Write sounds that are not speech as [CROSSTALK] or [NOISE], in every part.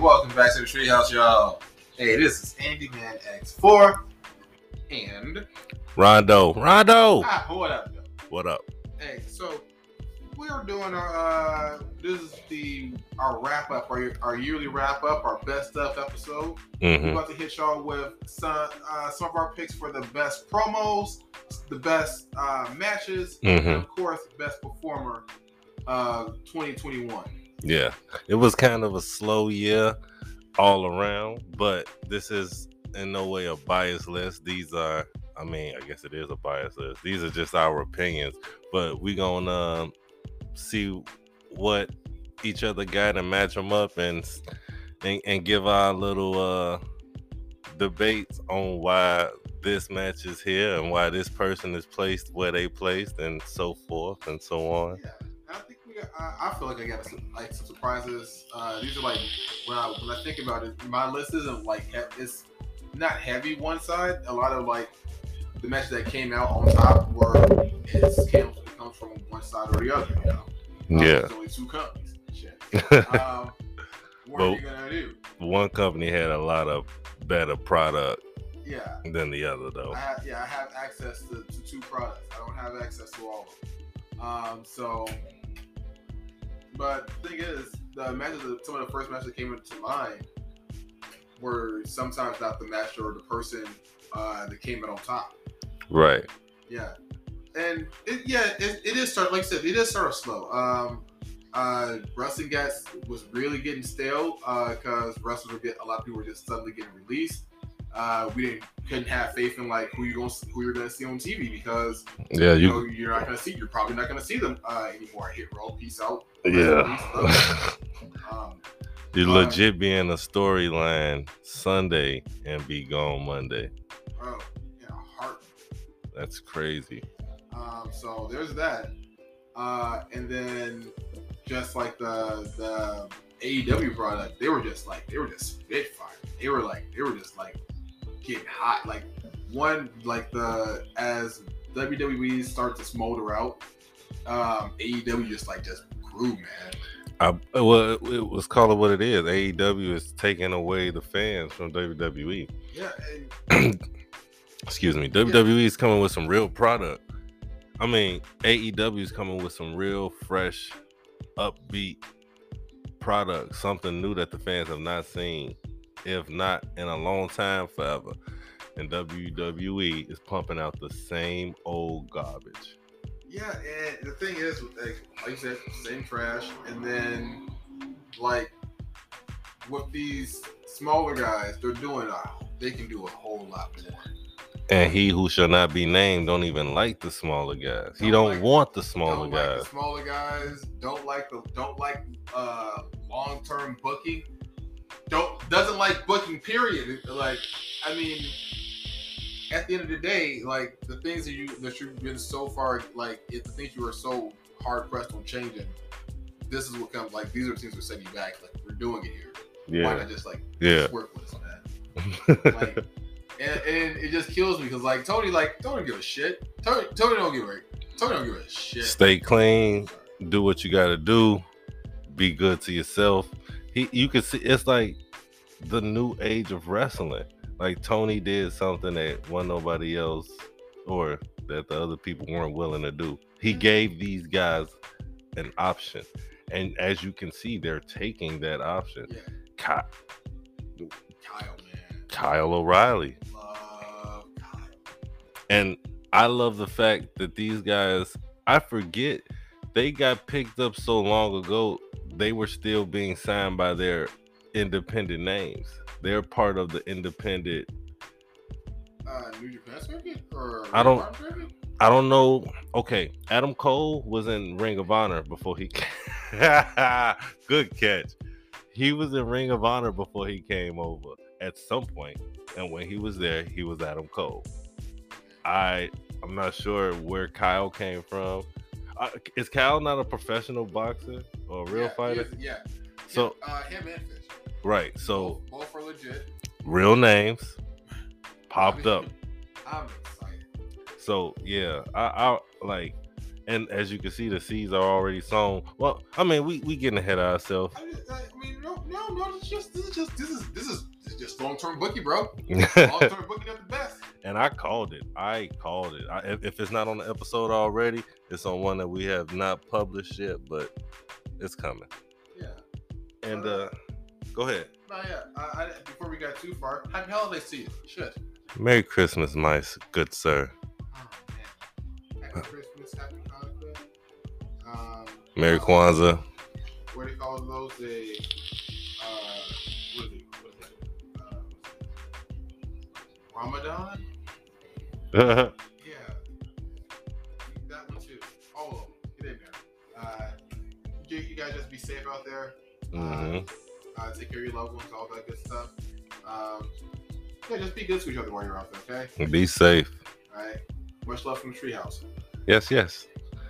welcome back to the Treehouse, y'all. Hey, this is Andy Man X4 and Rondo, Rondo, ah, what up? Though? what up? Hey, so we are doing our uh, this is the our wrap up, our, our yearly wrap up, our best stuff episode. We're hmm about to hit y'all with some uh, some of our picks for the best promos, the best uh, matches, and Mhm. of course, best performer, uh, 2021. Yeah, it was kind of a slow year all around, but this is in no way a bias list. These are, I mean, I guess it is a bias list. These are just our opinions, but we gonna um, see what each other got and match them up and and, and give our little uh debates on why this match is here and why this person is placed where they placed and so forth and so on. Yeah, I think we got. I, feel like I got some like some surprises. Uh, these are like when I when I think about it, my list isn't like he- it's not heavy one side. A lot of like the matches that came out on top were it's came it comes from one side or the other. You know, Um, Yeah. there's only two companies. Shit. [LAUGHS] Um, what are you gonna do? one company had a lot of better product Yeah. than the other though. I have, yeah, I have access to, to two products. I don't have access to all of them. Um, so, but the thing is, the matches, some of the first matches that came into mind were sometimes not the match or the person uh, that came out on top. Right. Yeah, and it, yeah, it, it is start like I said, it is sort of slow. Um, uh, wrestling gets was really getting stale uh, because wrestlers were get a lot of people were just suddenly getting released. Uh, we didn't couldn't have faith in like who you're going who you're to see on TV because Yeah, you you. know you're not going to see you're probably not going to see them uh, anymore. Hit roll, peace out. Yeah. [LAUGHS] Um, you Uh, legit be in a storyline Sunday and be gone Monday. oh, in a heart. That's crazy. Um, so there's that. Uh, and then just like the the AEW product, they were just like they were just spitfire. They were like they were just like getting hot. Like one like the as WWE starts to smolder out, um, AEW just like just grew, man. I, well, it, was call it what it is. AEW is taking away the fans from WWE. Yeah, and [CLEARS THROAT] Excuse me. WWE is coming with some real product. I mean, AEW is coming with some real fresh, upbeat product, something new that the fans have not seen, if not in a long time, forever. And WWE is pumping out the same old garbage. Yeah, and the thing is, like, like you said, same trash, and then like what these smaller guys, they're doing a, they can do a whole lot more. And he who shall not be named don't even like the smaller guys. He Don't don't like- want the smaller don't like guys. the smaller guys. Don't like the don't like uh long term booking. Don't doesn't like booking. Period. Like I mean, at the end of the day, like the things that you that you've been so far like if the things you are so hard pressed on changing, this is what comes. Like these are things that set you back. Like we're doing it here. Yeah. Why not just like yeah. just work with us, man? [LAUGHS] Like, and, and it just kills me because like Tony, like Tony don't give a shit. Tony, Tony don't give a Tony don't give a shit. Stay clean. do what you got to do. Be good to yourself. He, you can see it's like the new age of wrestling. Like Tony did something that one nobody else or that the other people weren't willing to do. He mm-hmm. gave these guys an option, and as you can see, they're taking that option. Yeah, Kyle, Kyle, man, Kyle O'Reilly, love Kyle. and I love the fact that these guys. I forget they got picked up so long ago. They were still being signed by their independent names. They're part of the independent. Uh, New Japan circuit or I don't- Ring of Honor circuit? I don't know. Okay, Adam Cole was in Ring of Honor before he. [LAUGHS] Good catch. He was in Ring of Honor before he came over at some point, and when he was there, he was Adam Cole. I I'm not sure where Kyle came from. Uh, is Cal not a professional boxer or a real yeah, fighter? is- yeah. So uh, him and Fish. right, so both, both are legit. real names popped up. I'm excited. So yeah, I, I like, and as you can see, the seeds are already sown. Well, I mean, we we getting ahead of ourselves. I, just, I mean, no, no, no. This is just this is just this is this is, just long term bookie, bro. [LAUGHS] Long term booking at the best. And I called it. I called it. I, if, it's not on the episode already, it's on one that we have not published yet, but it's coming. Yeah. And uh, go ahead. No, yeah. I, I, before we got too far, happy holidays to you. Shit. Merry Christmas, my good sir. Oh. Happy Christmas, happy Hanukkah. Um, Merry uh, Kwanzaa. What do you call those? They, uh, what is it? What is that? Uh, Ramadan? Yeah. That one too. All of them. Get in there. Uh, you, you guys just be safe out there. hmm Uh, take care of your loved ones, all that good stuff. Um, yeah, just be good to each other while you're out there, okay? Be safe. All right. Much love from the treehouse. Yes, yes.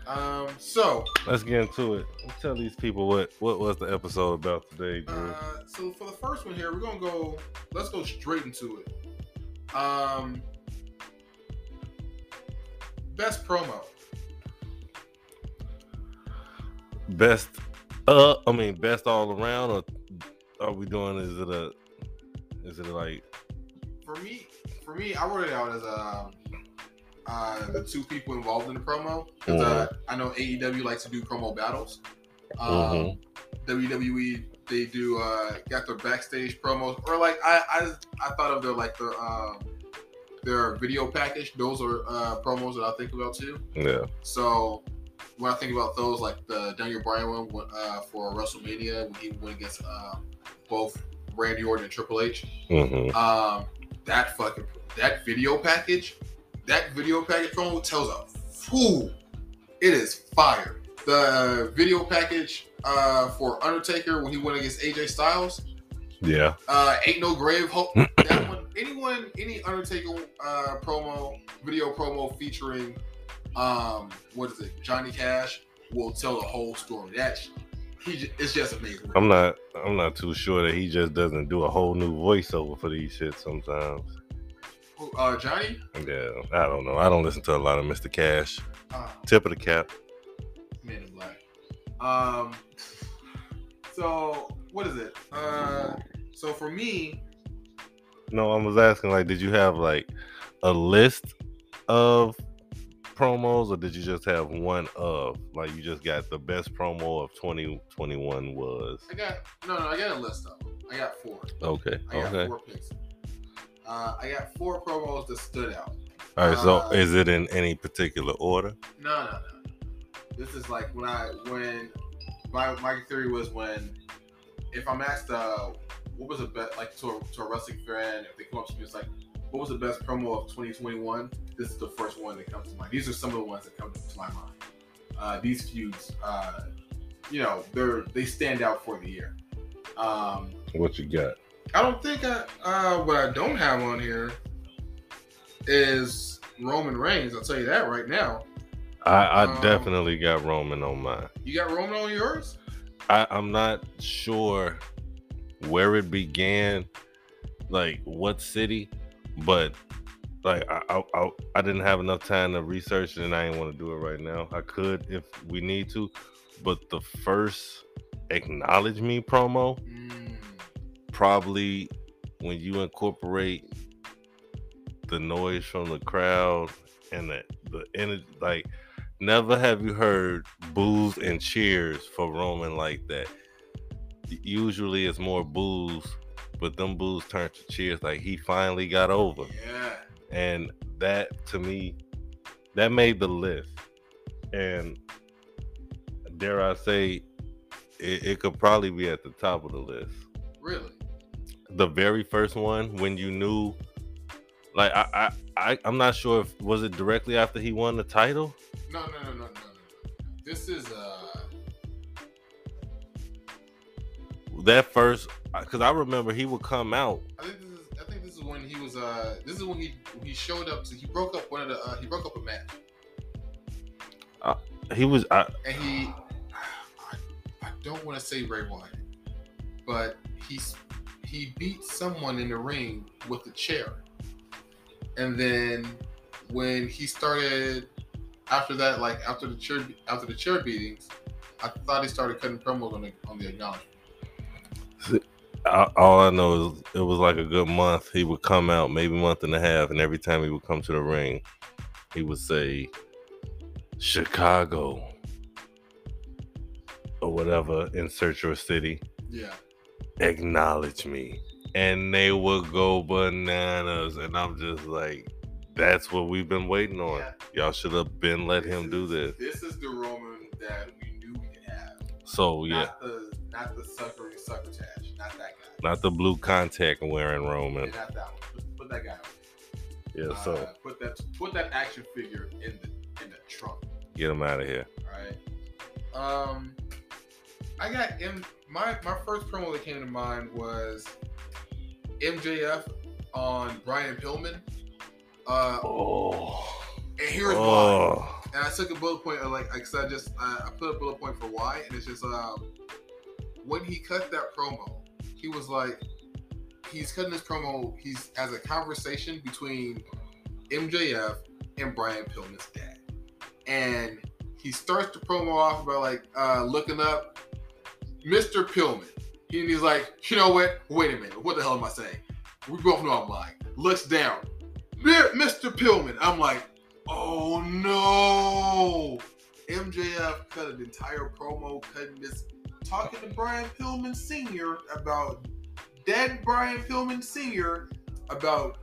Um, so, Let's get into it. Tell these people what what was the episode about today, Drew. uh, so for the first one here, we're gonna go. Let's go straight into it. Um, best promo. best, uh, I mean best all around, or are we doing? Is it a? Is it like? For me, for me, I wrote it out as um, uh, the two people involved in the promo. 'Cause, uh, I know AEW likes to do promo battles. Um, Mhm. WWE they do uh got their backstage promos or like I I, I thought of their like their um their video package. Those are uh promos that I think about too. Yeah. So when I think about those, like the Daniel Bryan one uh, for WrestleMania when he went against uh, both Randy Orton and Triple H, hmm um, that fucking that video package, that video package promo tells a fool. It is fire. The video package uh, for Undertaker when he went against AJ Styles, Yeah. uh, ain't no grave hope. Anyone, any Undertaker uh, promo, video promo featuring, um, what is it, Johnny Cash will tell the whole story. That's he, it's just amazing. I'm not. I'm not too sure that he just doesn't do a whole new voiceover for these shit sometimes. Uh, Johnny, Yeah. I don't know. I don't listen to a lot of Mr. Cash. uh, Tip of the cap. Man in Black. Um, so what is it? Uh, so for me, No, I was asking like, did you have like a list of promos, or did you just have one of? Like, you just got the best promo of 2021 was. I got no, no, I got a list of them. I got four. Okay. I got Okay. four picks. Uh, I got four promos that stood out. All right. So, Uh, is it in any particular order? No, no, no. This is like when I when my my theory was when if I'm asked uh what was the best like to a, to a wrestling fan if they come up to me it's like what was the best promo of 2021 this is the first one that comes to mind. These are some of the ones that come to my mind. Uh, these feuds uh, you know they're they stand out for the year. Um, What you got? I don't think I uh, what I don't have on here is Roman Reigns. I'll tell you that right now. I, I Um, definitely got Roman on mine. you got Roman on yours? I, I'm not sure where it began, like what city, but like I, I, I, I didn't have enough time to research it, and I didn't want to do it right now. I could if we need to, but the first acknowledge me promo Mm. probably when you incorporate the noise from the crowd and the the energy like never have you heard boos and cheers for Roman like that. Usually it's more boos, but them boos turn to cheers like he finally got over. Yeah. And that to me, that made the list. And dare I say, it, it could probably be at the top of the list Really? the very first one when you knew like I, I I I'm not sure if was it directly after he won the title? No, no, no, no, no, no. This is uh That first because I remember he would come out. I think this is I think this is when he was uh this is when he he showed up to he broke up one of the uh, he broke up a match He was I, and he I, I don't want to say Bray Wyatt, but he's he beat someone in the ring with a chair. And then when he started after that, like after the chair after the chair beatings, I thought he started cutting promos on the on the acknowledgement. I- All I know is it was like a good month. He would come out, maybe month and a half, and every time he would come to the ring, he would say, Chicago or whatever, insert your city, Yeah. acknowledge me. And they would go bananas. And I'm just like, that's what we've been waiting on. Yeah. Y'all should have been let him do this. This is the Roman that we knew we could have. So yeah, the not the suckery succotash. Not that guy. not the blue contact wearing Yeah, Roman. not that one. Put, put that guy. on. Yeah, so Uh, put that put that action figure in the in the trunk. get him out of here. All right. Um, I got M. My my first promo that came to mind was MJF on Brian Pillman. Uh, Oh, and here's why. oh. And I took a bullet point of like, cause I just I, I put a bullet point for why, and it's just um when he cut that promo, he was like, he's cutting this promo. He's as a conversation between MJF and Brian Pillman's dad, and he starts the promo off by like uh, looking up Mr. Pillman. And he's like, you know what? Wait a minute. What the hell am I saying? We both know I'm lying. Looks down. Mr. Pillman. I'm like, oh no. MJF cut an entire promo cutting this, talking to Brian Pillman Sr. about dead Brian Pillman Sr. about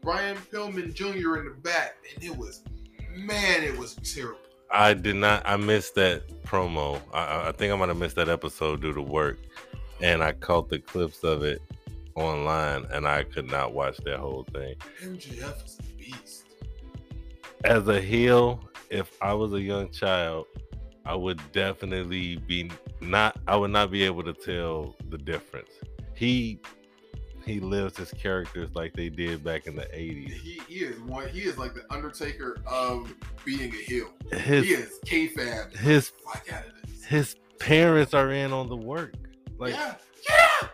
Brian Pillman Jr. in the back. And it was, man, it was terrible. I did not. I missed that promo. I- I, think I might have missed that episode due to work, and I caught the clips of it online, and I could not watch that whole thing. MJF is a beast. As a heel, if I was a young child, I would definitely be not. I would not be able to tell the difference. He he lives his characters like they did back in the '80s. He, he is one. He is like the Undertaker of being a heel. he His is kayfabe. his Fuck out of this. his parents are in on the work. Like yeah, yeah.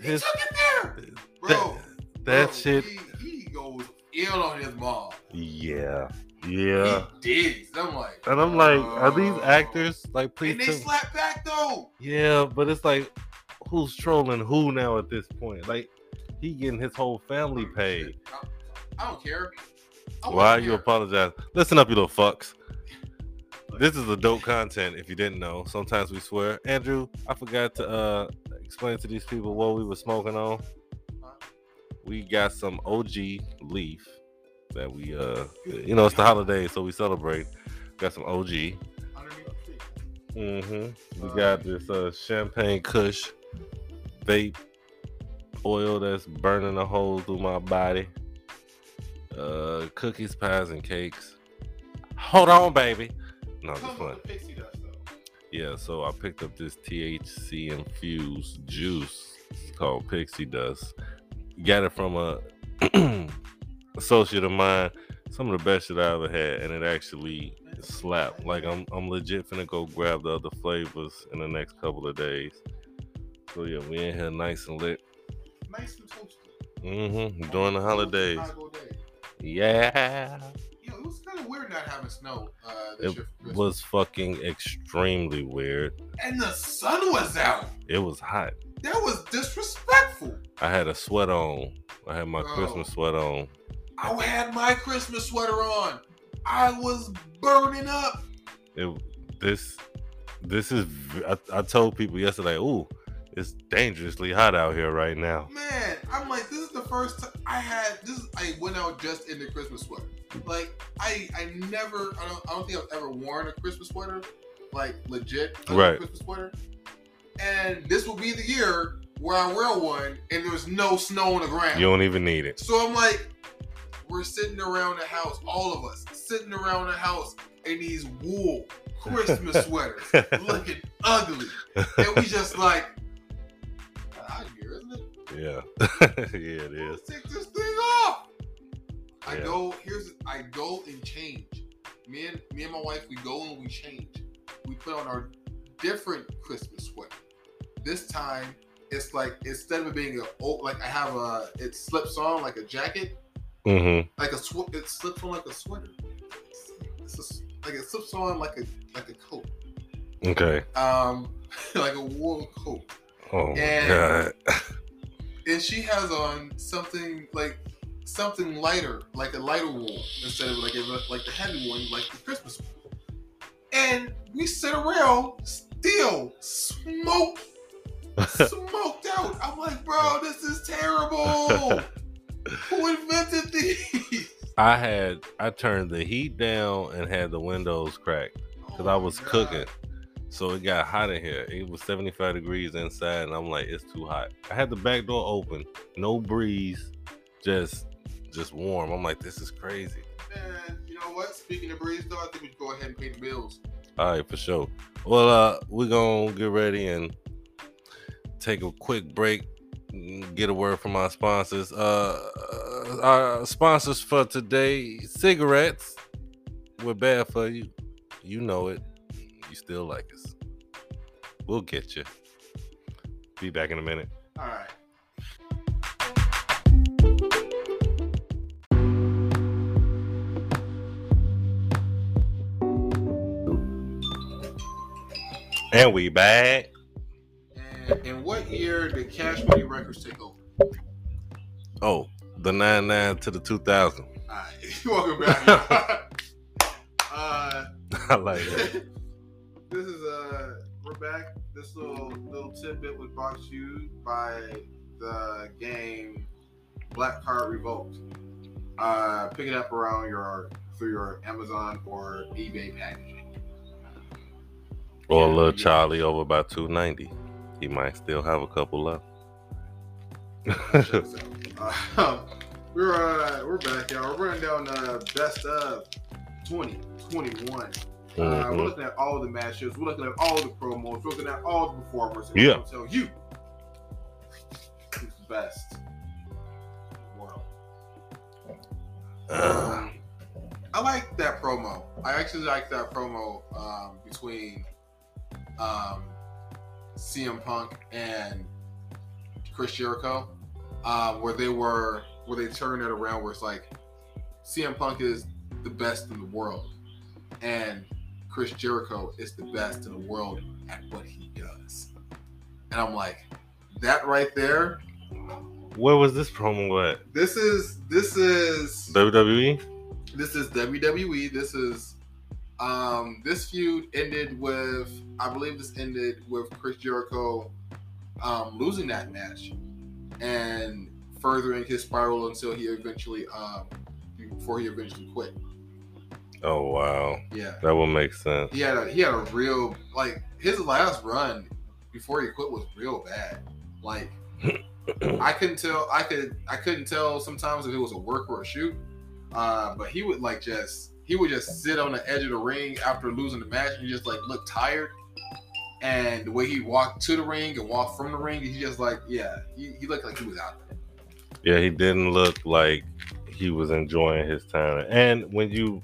He his took it there, bro. that, that bro, shit. He, he goes ill on his mom. Yeah, yeah. He digs. I'm like, And I'm like, are these oh. actors like please? And they slap back though. Yeah, but it's like, who's trolling who now at this point? Like, he getting his whole family paid. I, don't care. I Why are you apologize? Listen up, you little fucks. This is adult content. If you didn't know, sometimes we swear. Andrew, I forgot to uh explain to these people what we were smoking on. We got some OG leaf that we uh you know it's the holiday, so we celebrate. Got some OG. Underneath the tree. Mm-hmm. We got this uh, champagne Kush vape oil that's burning a hole through my body. Uh, cookies, pies, and cakes. Hold on, baby. No, just fun. with the pixie dust though. Yeah, so I picked up this THC infused juice. It's called Pixie Dust. Got it from a [CLEARS THROAT] associate of mine. Some of the best shit I ever had, and it actually slapped. Like I'm, I'm legit finna go grab the other flavors in the next couple of days. So yeah, we in here nice and lit. Nice and toasty. Mm-hmm. During the holidays. Yeah. It was kind of weird not having snow uh, It was fucking extremely weird. and the sun was out. It was hot. That was disrespectful. I had a sweat on. I had my Bro. Christmas sweat on. I had my Christmas sweater on. I was burning up. It this this is I told people yesterday, ooh, it's dangerously hot out here right now. Man, I'm like, this is the first time I had this. is- I went out just in the Christmas sweater. Like, I I never, I don't, I don't think I've ever worn a Christmas sweater, like legit Right. Christmas sweater. And this will be the year where I wear one and there's no snow on the ground. You don't even need it. So I'm like, we're sitting around the house, all of us sitting around the house in these wool Christmas [LAUGHS] sweaters, looking ugly, and we just like, here, isn't it? Yeah. [LAUGHS] yeah, it is. Let's take this thing off. I Yeah. go here's I go and change. Me and me and my wife we go and we change. We put on our different Christmas sweater. This time it's like instead of it being a oh, like I have a it slips on like a jacket, Mm-hmm. like a sw- it slips on like a sweater. It's just, like it slips on like a like a coat, Okay. um, [LAUGHS] like a wool coat. Oh And- god. and she has on something like something lighter, like a lighter wool instead of like a, like the heavy one, like the Christmas one. And we sit around still smoke [LAUGHS] smoked out. I'm like, bro, this is terrible. [LAUGHS] Who invented these? I had I turned the heat down and had the windows cracked because I Oh was cooking. So it got hot in here. It was 75 degrees inside, and I'm like, it's too hot. I had the back door open, no breeze, just just warm. I'm like, this is crazy. Man, you know what? Speaking of breeze, though, I think we should go ahead and pay the bills. All right, for sure. Well, uh, we're gonna get ready and take a quick break. Get a word from our sponsors. Uh, our sponsors for today: cigarettes. We're bad for you. You know it. You still like us. We'll get you. Be back in a minute. All right. And we back. And in what year did Cash Money Records take over? Oh, the nine nine to the two thousand. All right. [LAUGHS] Welcome back. [LAUGHS] [LAUGHS] uh, I like that. this is uh we're back. This little little tidbit was brought to you by the game Black Card Revolt. Uh, pick it up around your through your Amazon or eBay packaging. Or Yeah, little. Charlie over by two ninety. He might still have a couple left. [LAUGHS] Uh, [LAUGHS] we're uh, we're back, y'all. We're running down uh, best of 2021. Uh, we're Mhm. looking at all the matches. We're looking at all the promos. We're looking at all the performers. And Yeah. We're tell you who's the best world. Uh, [SIGHS] I like that promo. I actually like that promo um, between um, CM Punk and Chris Jericho, uh, where they were where they turned it around, where it's like CM Punk is the best in the world, and Chris Jericho is the best in the world at what he does. And I'm like, that right there. where was this promo at? This is this is WWE? this is WWE. This is um this feud ended with I believe this ended with Chris Jericho um losing that match and furthering his spiral until he eventually um before he eventually quit. Oh wow. Yeah. That would make sense. He had a he had a real like his last run before he quit was real bad. Like [COUGHS] I couldn't tell I could I couldn't tell sometimes if it was a work or a shoot. Uh, but he would like just he would just sit on the edge of the ring after losing the match and just like look tired. And the way he walked to the ring and walked from the ring, he just like yeah, he, he looked like he was out there. Yeah, he didn't look like he was enjoying his time. And when you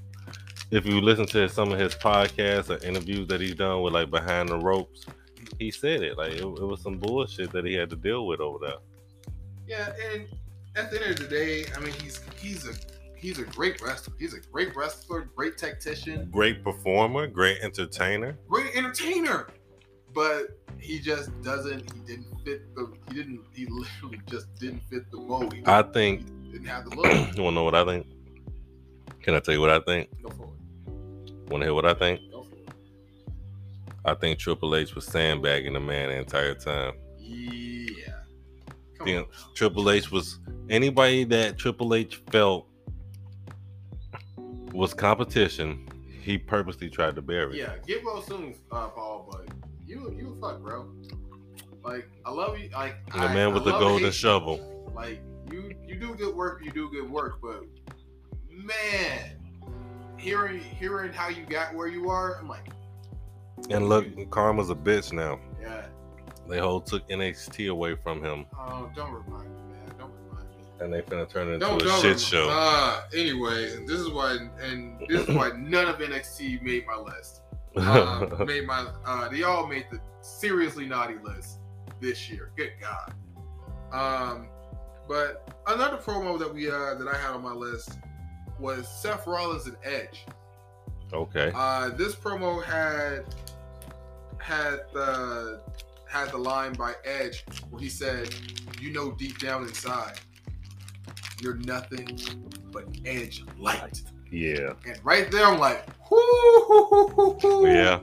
if you listen to some of his podcasts or interviews that he's done with like behind the ropes, he said it. Like it, it was some bullshit that he had to deal with over there. Yeah, and at the end of the day, I mean he's he's a he's a great wrestler. He's a great wrestler, great tactician, Great performer, great entertainer. great entertainer. But he just doesn't. He didn't fit the. He didn't. He literally just didn't fit the mold. I think didn't have the look. [CLEARS THROAT] you wanna know what I think? Can I tell you what I think? Go for it. Wanna hear what I think? Go for it. I think Triple H was sandbagging the man the entire time. Yeah. Come Yeah. on. Triple H was anybody that Triple H felt was competition, he purposely tried to bury. It. Yeah. Get well soon, uh, Paul. But you, you fuck, bro. Like I love you. Like the I- man I with the golden shovel. Like you, you do good work. You do good work. But man, hearing hearing how you got where you are, I'm like, And look, Karma's a bitch now. yeah. They whole took NXT away from him, Oh, don't remind me, and they finna turn it into Don't, a shit rem- show. Uh, anyway, this is why, and this is why [LAUGHS] none of NXT made my list. Uh, [LAUGHS] made my, uh, they all made the seriously naughty list this year. Good God. Um, but another promo that we uh that I had on my list was Seth Rollins and Edge. okay. Uh, this promo had had the had the line by Edge where he said, "You know, deep down inside, you're nothing but Edge light." Yeah. And right there, I'm like, "Whoo!" Yeah.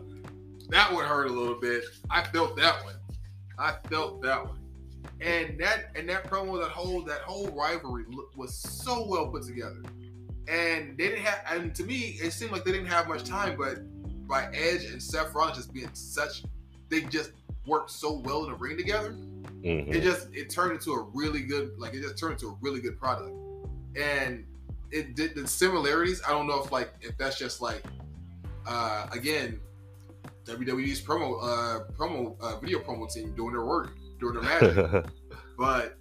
that would hurt a little bit. I felt that one. I felt that one. And that and that promo, that whole that whole rivalry was so well put together. And they didn't have, and to me, it seemed like they didn't have much time. But by Edge and Seth Rollins just being such, they just worked so well in the ring together. Mhm. It just it turned into a really good, like it just turned into a really good product. And it did the similarities. I don't know if like if that's just like, uh again, WWE's promo uh promo uh, video promo team doing their work, doing their magic. [LAUGHS] but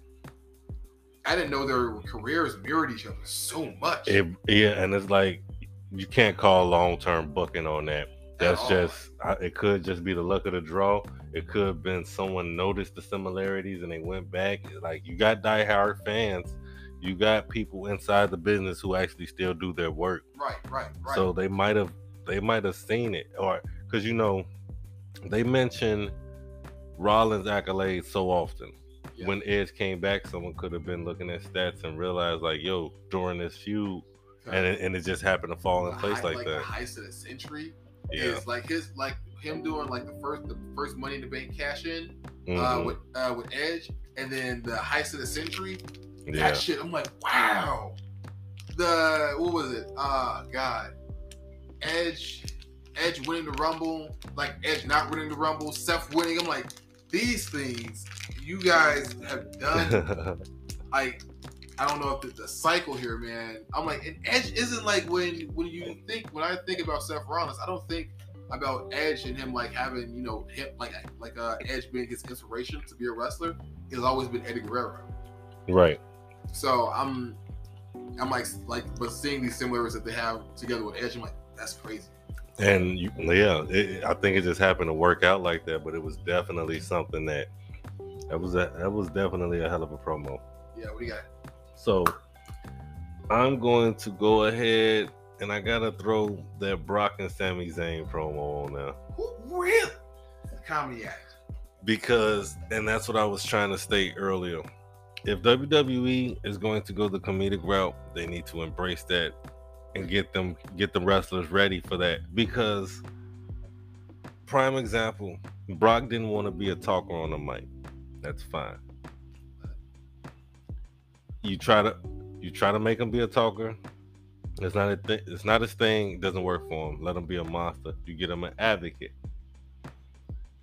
I didn't know their careers mirrored each other so much. It, yeah, and it's like you can't call long term booking on that. That's just I, it could just be the luck of the draw. It could have been someone noticed the similarities and they went back. Like you got diehard fans, you got people inside the business who actually still do their work. right, right, right. So they might have they might have seen it, or because you know they mention Rollins accolades so often. Yeah. When Edge came back, someone could have been looking at stats and realized like, yo, during this feud, and it, and it just happened to fall in The place high- like, like that. the heist of the century Yeah. is like his like him doing like the first the first Money in the Bank cash in uh, Mhm. with uh, with Edge, and then the heist of the century. yeah. That shit, I'm like, wow. The what was it? Ah, God. Edge, Edge winning the Rumble, like Edge not winning the Rumble, Seth winning. I'm like, these things you guys have done. [LAUGHS] like, I don't know if it's the cycle here, man. I'm like, and Edge isn't like when when you think when I think about Seth Rollins, I don't think about Edge and him like having you know him like like uh, Edge being his inspiration to be a wrestler. It's always been Eddie Guerrero. right. So I'm, I'm like, like, but seeing these similarities that they have together with Edge, I'm like, that's crazy. And you, yeah, it, I think it just happened to work out like that, but it was definitely something that that was a, that was definitely a hell of a promo. Yeah, what do you got? So I'm going to go ahead and I gotta throw that Brock and Sami Zayn promo on now Who, really? Comedy act. because, and that's what I was trying to state earlier. If WWE is going to go the comedic route, they need to embrace that and get them get the wrestlers ready for that because prime example brock didn't want to be a talker on the mic that's fine you try to you try to make him be a talker it's not a thing. it's not his thing doesn't work for him let him be a monster you get him an advocate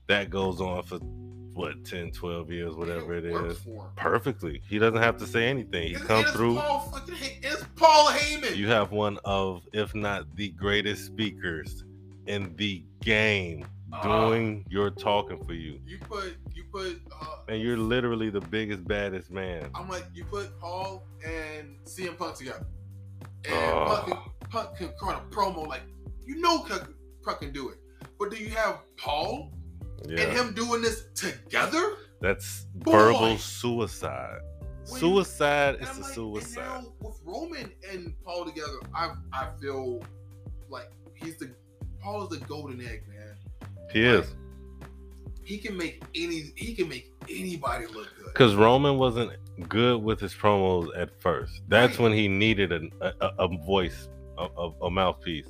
that goes on for what 10 12 years whatever it works is perfectly he doesn't have to say anything he It's- come through Paul fucking it's Paul Heyman. you have one of, if not the greatest speakers in the game Ah. doing your talking for you. You put, you put. Uh, And you're literally the biggest, baddest man. I'm like, you put Paul and CM Punk together, and. Punk, can, run a promo like, you know, Punk, can do it. But do you have Paul and him doing this together? That's Boy. verbal suicide. When- Suicide is a like, suicide. With Roman and Paul together, I I feel like he's the Paul is the golden egg, man. He is. He can make any he can make anybody look good. Because Roman wasn't good with his promos at first. That's Right. when he needed a, a, a voice, a, a, mouthpiece.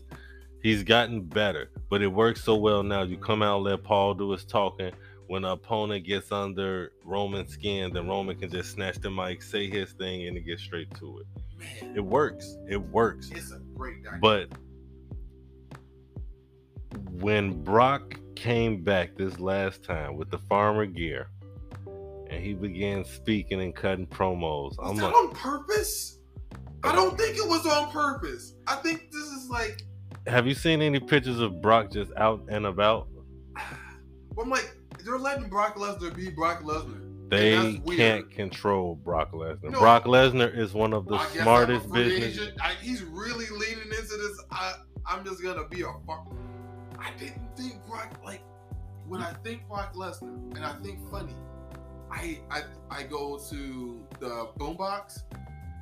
He's gotten better, but it works so well now. You come out, let Paul do his talking. When an opponent gets under Roman's skin, then Roman can just snatch the mic, say his thing, and it gets straight to it. Man, It works. It works. it's a great dynamic. But when Brock came back this last time with the farmer gear and he began speaking and cutting promos, was I'm that like, on purpose? I don't think it was on purpose. I think this is like have you seen any pictures of Brock just out and about? [SIGHS] I'm like they're letting Brock Lesnar be Brock Lesnar. They can't control Brock Lesnar. Brock Lesnar is one of the I smartest business. agent. I, he's really leaning into this. I, I'm just gonna be a. I didn't think Brock like when I think Brock Lesnar and I think funny. I I I go to the boombox.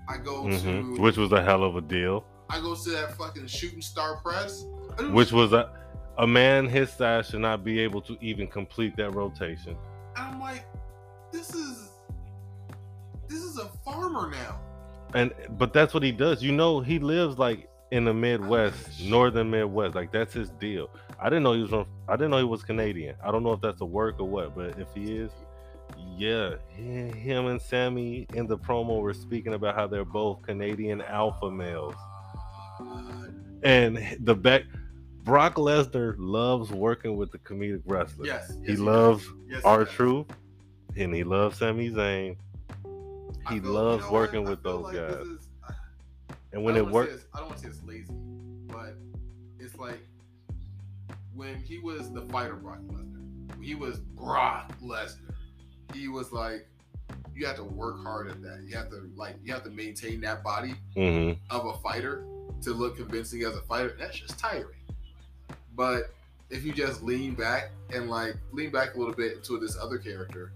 I go Mhm. to Which was a hell of a deal. I go to that fucking shooting star press. Which was a a man his size should not be able to even complete that rotation. And I'm like, this is this is a farmer now. and but that's what he does. You know, he lives like in the Midwest, northern Midwest. Like that's his deal. I didn't know he was from. I didn't know he was Canadian. I don't know if that's a work or what, but if he is, yeah, him and Sami in the promo were speaking about how they're both Canadian alpha males, and the back. Brock Lesnar loves working with the comedic wrestlers. Yes, he yes, loves does. Yes, our does. truth, and he loves Sami Zayn. He feel- loves what? working I with feel those like guys. is- And when it don't wanna say works, I don't want to say it's lazy, but it's like when he was the fighter Brock Lesnar. He was Brock Lesnar. He was like, you have to work hard at that. You have to like, you have to maintain that body mhm, of a fighter to look convincing as a fighter. That's just tiring. But if you just lean back and like lean back a little bit into this other character,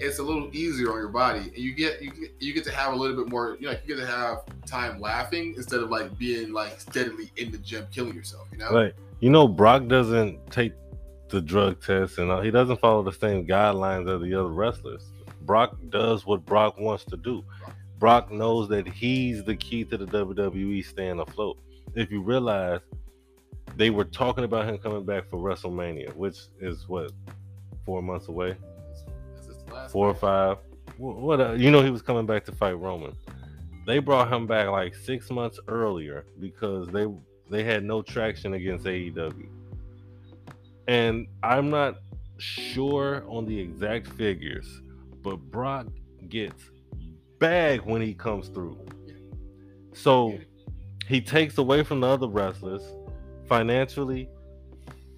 it's a little easier on your body, and you get you get, you get to have a little bit more. You know, you get to have time laughing instead of like being like steadily in the gym killing yourself. You know, Like you know, Brock doesn't take the drug test and all. he doesn't follow the same guidelines as the other wrestlers. Brock does what Brock wants to do. Brock knows that he's the key to the WWE staying afloat. If you realize, they were talking about him coming back for WrestleMania, which is what four months away, four or five. Wh- What uh, you know, he was coming back to fight Roman. They brought him back like six months earlier because they they had no traction against AEW. And I'm not sure on the exact figures, but Brock gets bag when he comes through. So he takes away from the other wrestlers financially,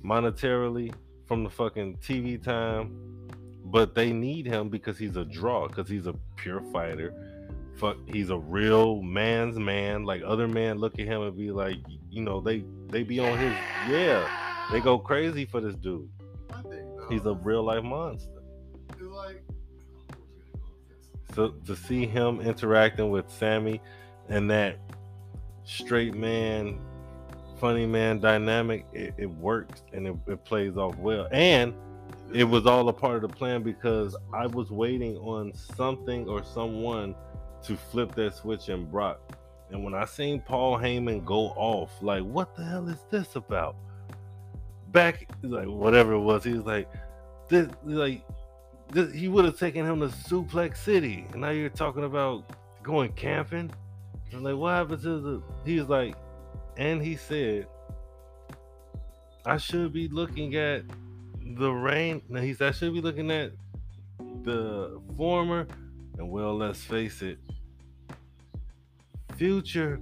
monetarily, from the fucking TV time, but they need him because he's a draw, because he's a pure fighter. Fuck, he's a real man's man. Like other men look at him and be like, you know, they they be on his yeah, they go crazy for this dude. My thing, though, He's a real life monster. So to see him interacting with Sami and that straight man, funny man dynamic, it, it works and it, it plays off well. And it was all a part of the plan because I was waiting on something or someone to flip that switch in Brock. And when I seen Paul Heyman go off, like, what the hell is this about? Back, like, whatever it was, he was like, this, like, this, he would have taken him to Suplex City. And now you're talking about going camping? I'm like, what happened to the. He was like, and he said, I should be looking at the rain. No, he said, I should be looking at the former. And well, let's face it, future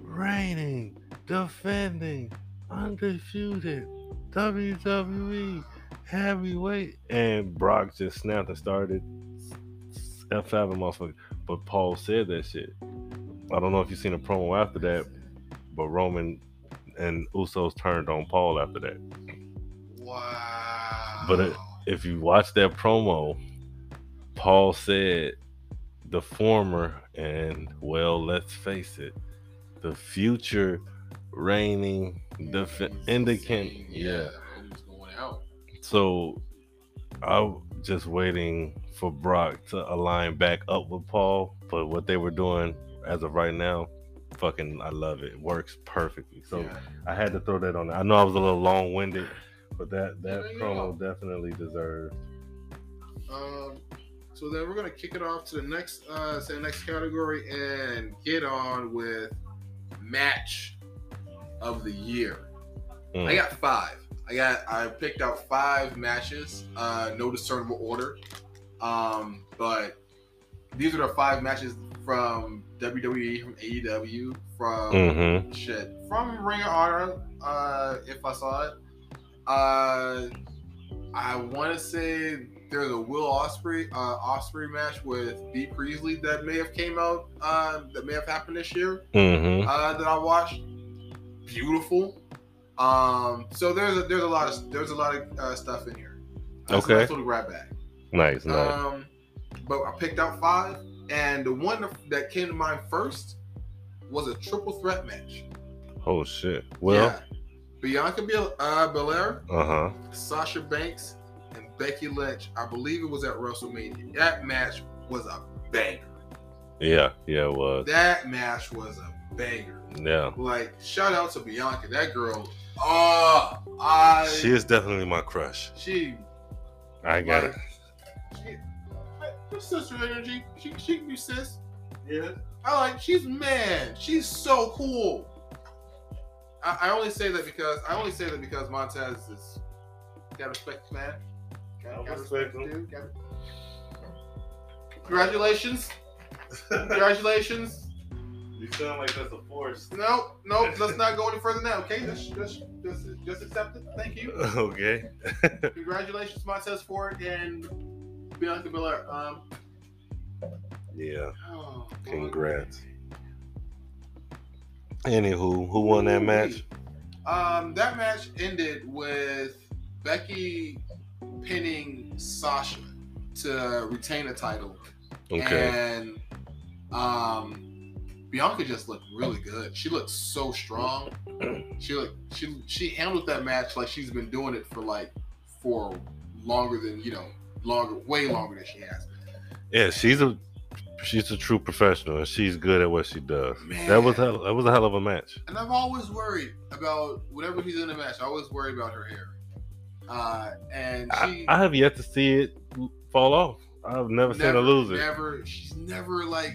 reigning, defending, undisputed WWE heavyweight. And Brock just snapped and started F having motherfucker. But Paul said that shit. I don't know if you've seen a promo after that, but Roman and Usos turned on Paul after that. Wow. But it- If you watch that promo, Paul said the former, and well, let's face it, the future reigning def- indicant. Yeah. he was going out. So I'm just waiting for Brock to align back up with Paul. But what they were doing as of right now, fucking, I love it. It works perfectly. So yeah. I had to throw that on. I know I was a little long winded, but that that Yeah, promo definitely deserved. Um, so then we're gonna kick it off to the next, uh, say the next category and get on with match of the year. Mm. I got five. I got I picked out five matches, uh, no discernible order. Um, but these are the five matches from WWE, from AEW, from Mm-hmm. shit, from Ring of Honor, uh, if I saw it. Uh, I want to say there's a Will Ospreay uh, Ospreay match with Bea Priestley that may have came out uh, that may have happened this year Mm-hmm. uh, that I watched. Beautiful. Um, so there's a, there's a lot of there's a lot of uh, stuff in here. Uh, so Okay. that's to grab bag. Nice, nice. Um, but I picked out five, and the one that came to mind first was a triple threat match. oh shit. Well, yeah. Bianca Bel- uh, Belair, uh huh. Sasha Banks, and Becky Lynch. I believe it was at WrestleMania. That match was a banger. Yeah, yeah, it was. That match was a banger. Yeah. Like shout out to Bianca. That girl. Oh, I. She is definitely my crush. She. I got it. She, her sister energy. She she can be sis. Yeah. I like. She's man. She's so cool. I, I only say that because I only say that because Montez is got respect, this man. Got, I got respect this dude. Got- Congratulations. [LAUGHS] Congratulations. You sound like that's a force. No, no, [LAUGHS] let's not go any further now. Okay, just just just, just accept it. Thank you. [LAUGHS] okay. [LAUGHS] Congratulations, Montez Ford and Bianca Belair. Um, Yeah. oh, Congrats. Anywho, who won that match? Um, that match ended with Becky pinning Sasha to retain the title, Okay. and um, Bianca just looked really good. She looked so strong. She looked she she handled that match like she's been doing it for like for longer than you know longer way longer than she has. Yeah, she's a she's a true professional and she's good at what she does. Man. That was hell, that was a hell of a match. And I've always worried about whenever she's in a match. I always worry about her hair. Uh, and she I, I have yet to see it fall off. I've never, seen her lose it. Never. She's never like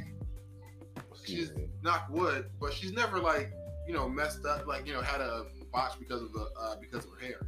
she's not wood, but she's never like you know messed up, like you know had a botch because of the uh, because of her hair.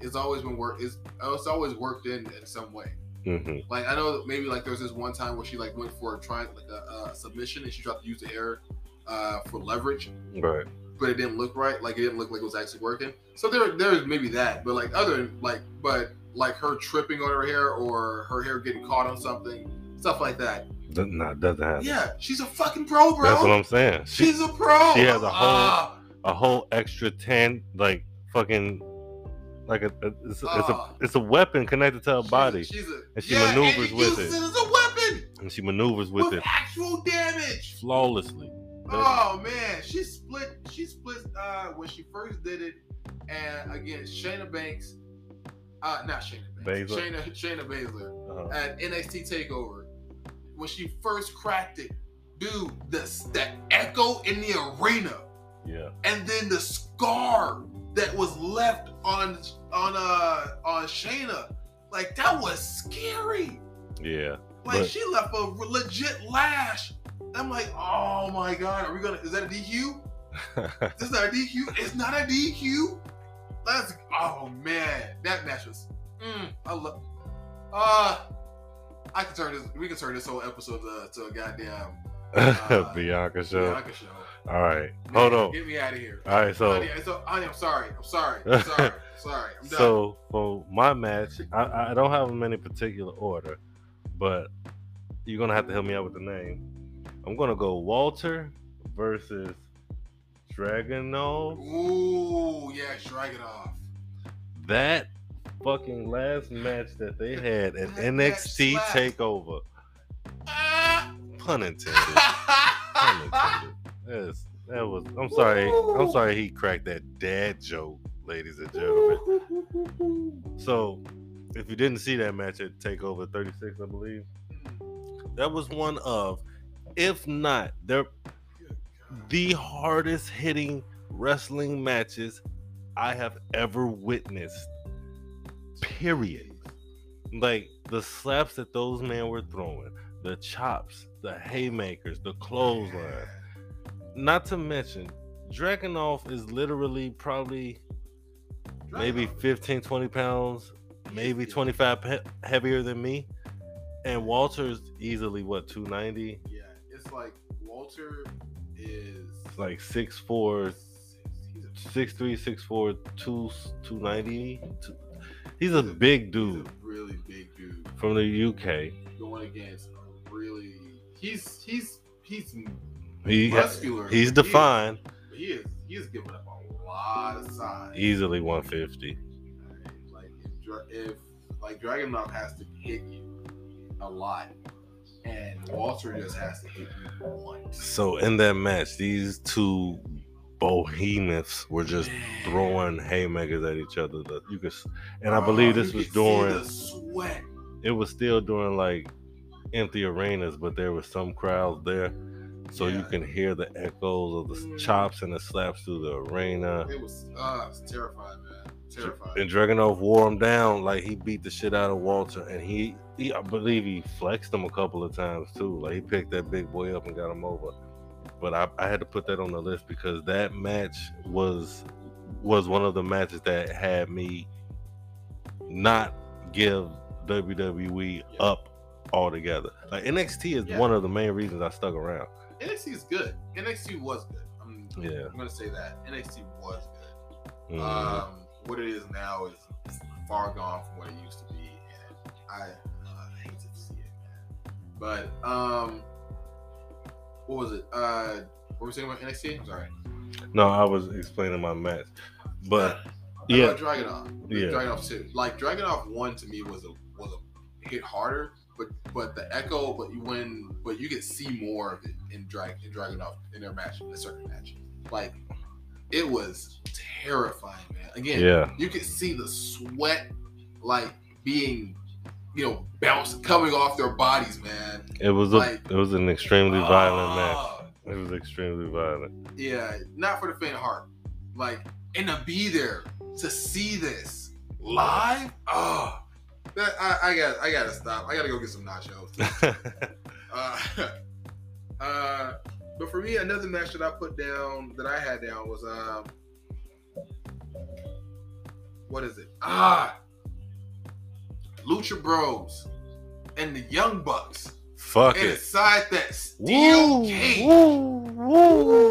It's always been work. It's it's always worked in in some way. hmm Like I know maybe like there was this one time where she like went for a try like a, a submission and she tried to use the hair uh, for leverage, Right. but it didn't look right. Like it didn't look like it was actually working. So there there's maybe that, but like other like but like her tripping on her hair or her hair getting caught on something, stuff like that. That, nah, doesn't happen. Yeah, she's a fucking pro, bro. That's what I'm saying. She, She's a pro. she has a whole- Ah, a whole extra ten, like fucking, like a, a it's, a, it's a Ah. it's a weapon connected to her body, She's a, And she yeah, maneuvers and with uses it. it as a weapon and she maneuvers with it actual damage. flawlessly. Oh man, she split. She split uh, when she first did it, and against Shayna Banks. Uh, not Shayna Banks. Baszler. Shayna Shayna Baszler Uh-huh. at NXT Takeover when she first cracked it, dude. The the echo in the arena, Yeah. and then the scar that was left on on uh on Shayna, like that was scary. Yeah. Like But- she left a legit lash. I'm like, oh my god, are we gonna? Is that a DQ? This is not a DQ. It's not a DQ. Let's. Oh man, that match was. Mm, I love. Uh, I can turn this. We can turn this whole episode to, to a goddamn [LAUGHS] uh, Bianca show. Bianca show. All right. Man, Hold on. Get me out of here. All right. So. Honey, so, honey, I'm sorry. I'm sorry. I'm [LAUGHS] sorry. I'm sorry. I'm done. So for my match, I, I don't have them in any particular order, but you're gonna have to help me out with the name. I'm gonna go Walter versus Dragunov. Ooh, yeah, drag it off. That fucking last match that they had at NXT. Takeover. Pun intended. [LAUGHS] Pun intended. Yes, that was. I'm sorry. I'm sorry. He cracked that dad joke, ladies and gentlemen. So, if you didn't see that match at Takeover 36, I believe, that was one of, if not, they're the hardest hitting wrestling matches I have ever witnessed. Period. Like the slaps that those men were throwing, the chops, the haymakers, the clothesline. Not to mention, Dragunov is literally probably maybe 15, 20 pounds, maybe 25 pe- heavier than me. And Walter's easily what 290, Yeah, it's like Walter is like 6'4, He's a, 6'3, 6'4, 2, 290. He's a big he's dude a really big dude from the UK. going against a really. He's he's he's He muscular. he's but he is- defined, He is he is giving up a lot of size. easily 150. Like if, if like Dragunov has to hit you a lot, and Walter just has to hit you once. So in that match, these two behemoths were just throwing haymakers at each other. The- You could, and I believe this was during. the sweat. It was still during like empty arenas, but there were some crowds there, so you can hear the echoes of the chops and the slaps through the arena. It was uh, it's terrifying, man. Terrifying. And Dragunov wore him down like he beat the shit out of Walter, and he, he I believe he flexed him a couple of times too. Like he picked that big boy up and got him over. But I, I had to put that on the list because that match was was one of the matches that had me not give WWE Yeah. up altogether. Like NXT is Yeah. one of the main reasons I stuck around. NXT is good. NXT was good. I'm, Yeah. I'm gonna say that NXT was good. Mhm. Um, what it is now is far gone from what it used to be, and I, uh, I hate to see it, man. But um, what was it? Uh, what were we saying about NXT? I'm sorry. no, I was explaining my match, but yeah, Dragunov. Yeah. Dragunov two. Like Dragunov one to me was a was a hit harder, but but the echo, but you when but you could see more of it in Drag in Dragunov in their match, in the circuit match. Like it was terrifying, man. Again, yeah, you could see the sweat like being you know bounce coming off their bodies, man. it was a like- it was an extremely violent match. It was extremely violent. Yeah, not for the faint of heart. Like, and to be there to see this live, oh, that I, I got I gotta stop. I gotta go get some nachos. [LAUGHS] Uh, [LAUGHS] uh, but for me, another match that I put down that I had down was um, what is it? Ah, Lucha Bros and the Young Bucks Fuck it. inside that steel Woo, cage. woo,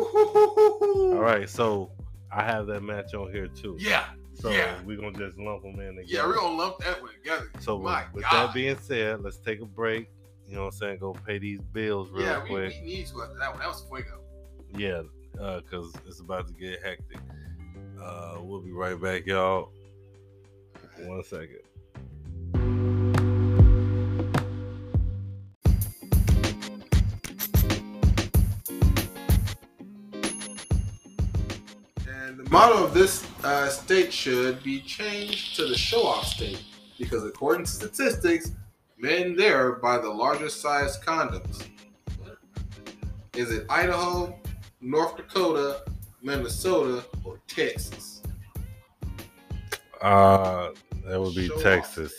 woo. All right, so I have that match on here too. Yeah, So yeah. we're gonna just lump them in together. yeah, we're gonna lump that one together. So My with, that being said, let's take a break. You know what I'm saying? Go pay these bills real yeah, we, quick. we need to. That one, that was Fuego. Yeah, because it's about to get hectic. Uh, we'll be right back, y'all. One second. Motto of this uh, state should be changed to the show-off state because, according to statistics, men there buy the largest size condoms. Is it Idaho, North Dakota, Minnesota, or Texas? Uh, that would be Show. Texas.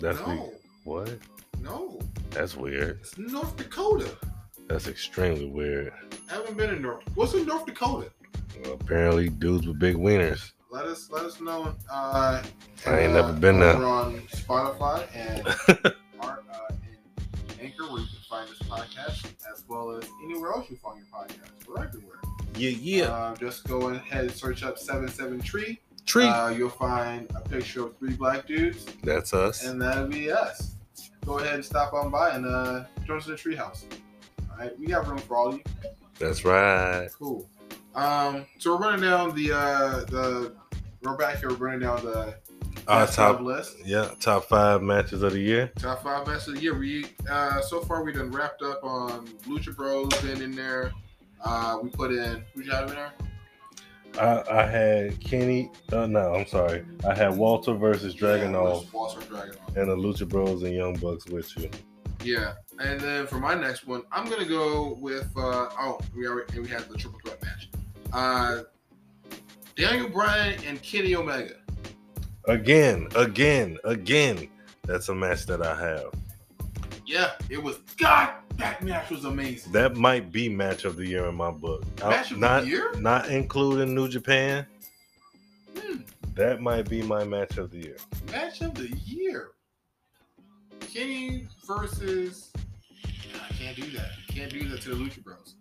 That's no, we, what? no, That's weird. it's North Dakota. That's extremely weird. I haven't been in North. What's in North Dakota? Well, apparently, dudes with big wieners. Let us let us know. Uh, I ain't uh, never been there. over on Spotify and [LAUGHS] our, uh, in Anchor, where you can find this podcast, as well as anywhere else you find your podcast. We're everywhere. Yeah, yeah, Uh, just go ahead and search up Seven Seven Tree. Tree. Uh, you'll find a picture of three black dudes, That's us. and that'll be us. Go ahead and stop on by and uh, join us in the treehouse. Right, we got room for all of you. That's right. Cool. Um, so we're running down the uh, the we're back here. We're running down the of top, list. yeah, top five matches of the year. Top five matches of the year. We uh, so far we done wrapped up on Lucha Bros. Been in there. Uh, we put in who'd you have in there? I, I had Kenny. Uh, no, I'm sorry. I had Walter versus Dragunov Yeah, Walter Dragunov. and the Lucha Bros and Young Bucks with you. Yeah, and then for my next one, I'm gonna go with uh, oh we already we had the triple threat match. Uh, Daniel Bryan and Kenny Omega. Again, again, again. That's a match that I have. Yeah, it was God. That match was amazing. That might be match of the year in my book. Match of not, the year. not including New Japan. Hmm. That might be my match of the year. Match of the year. Kenny versus. I can't do that. Can't do that to the Lucha Bros.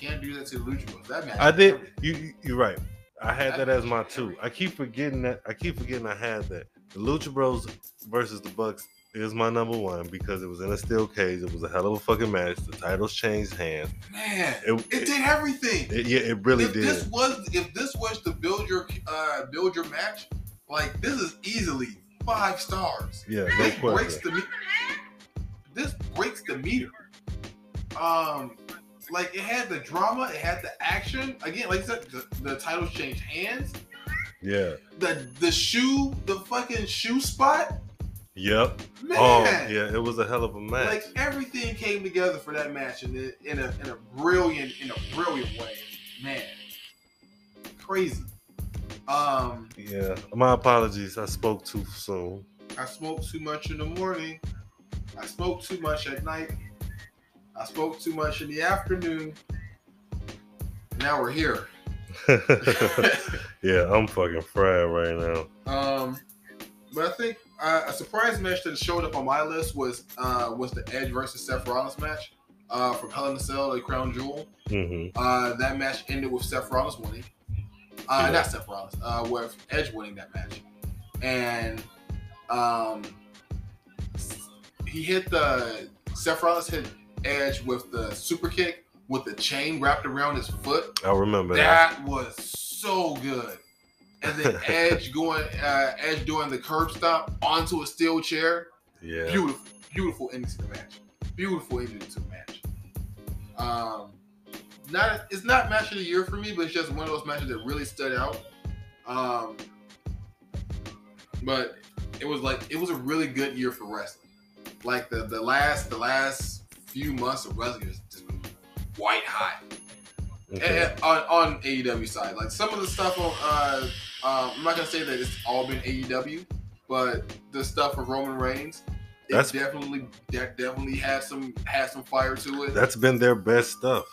Can't do that to the Lucha Bros. That match. I did. everything. You, you- you're right. I had that as my two. I keep forgetting that. I keep forgetting I had that. The Lucha Bros versus the Bucks is my number one because it was in a steel cage. It was a hell of a fucking match. The titles changed hands. Man, It, it did everything. it- yeah, it really if did. this was if this was to build your uh build your match, like this is easily five stars. yeah, no this breaks question. the me- this breaks the meter. Um, like it had the drama, it had the action. Again, like I said, the, the titles changed hands. Yeah. The the shoe, the fucking shoe spot. Yep. Man, Oh, yeah. It was a hell of a match. like everything came together for that match in a, in a in a brilliant in a brilliant way. Man, crazy. Um, yeah. My apologies. I spoke too soon. I smoked too much in the morning. I smoked too much at night. I spoke too much in the afternoon. Now we're here. [LAUGHS] yeah, I'm fucking fried right now. Um, but I think uh, a surprise match that showed up on my list was uh, was the Edge versus Seth Rollins match uh, from Hell in a Cell, the Crown Jewel. hmm Uh, that match ended with Seth Rollins winning. Uh, Yeah. Not Seth Rollins, uh, with Edge winning that match, and um, he hit the Seth Rollins hit Edge with the super kick with the chain wrapped around his foot. I remember that. That was so good. And then [LAUGHS] Edge going, uh, Edge doing the curb stomp onto a steel chair. Yeah. Beautiful, beautiful ending to the match. Beautiful ending to the match. Um, not it's not match of the year for me, but it's just one of those matches that really stood out. Um, but it was like it was a really good year for wrestling. Like the the last the last few months of wrestling has just been white hot Okay. and, on, on AEW side. Like some of the stuff on, uh, uh, I'm not gonna say that it's all been AEW, but the stuff of Roman Reigns, it That's- definitely that definitely has some has some fire to it. That's been their best stuff.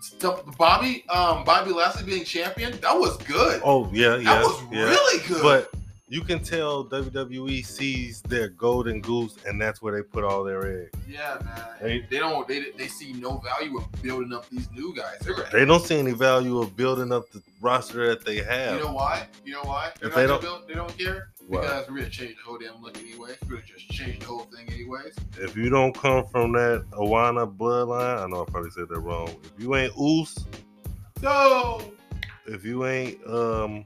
Stuff- Bobby, um, Bobby Lashley being champion, that was good. Oh yeah, yeah. that was yeah. really good. But you can tell WWE sees their golden goose, and that's where they put all their eggs. yeah, man, They- they, don't they they see no value of building up these new guys. They don't see any value of building up the roster that they have. You know why? You know why? They're If they don't- build- they don't care Why? because we're gonna change the whole damn look anyway. We're gonna just change the whole thing anyways. if you don't come from that Awana bloodline, I know I probably said that wrong. If you ain't Oos, So, if you ain't um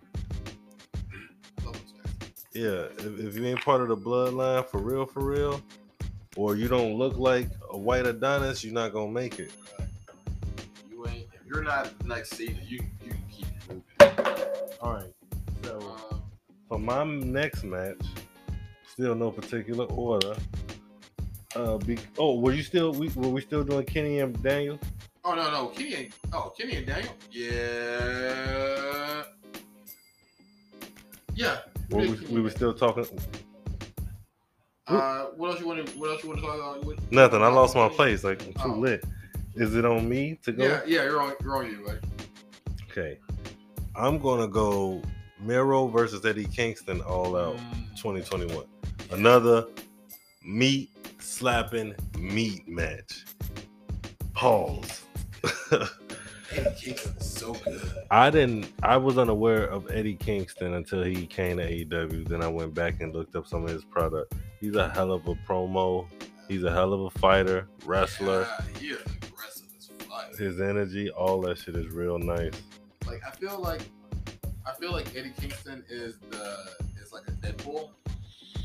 yeah, if, if you ain't part of the bloodline for real, for real, or you don't look like a white Adonis, you're not gonna make it. you ain't if you're not the next Cena, you you can keep moving. All right. So Um, for my next match, still no particular order. Uh, be, oh, were you still we were we still doing Kenny and Daniel? oh no no Kenny and oh Kenny and Daniel yeah yeah. We, we were still talking Uh, what else you want to what else you want to talk about? What- nothing. I lost my place. Like I'm too Oh. lit. Is it on me to go? Yeah yeah you're on you're on you buddy. Okay. I'm gonna go Miro versus Eddie Kingston all out Mm, 2021. Another meat slapping meat match. Pause. [LAUGHS] Eddie Kingston so good. I didn't. I was unaware of Eddie Kingston until he came to AEW. Then I went back and looked up some of his product. He's a hell of a promo. He's a hell of a fighter, wrestler. Yeah, he is aggressive as fuck. His energy, all that shit is real nice. like I feel like I feel like Eddie Kingston is the is like a Deadpool.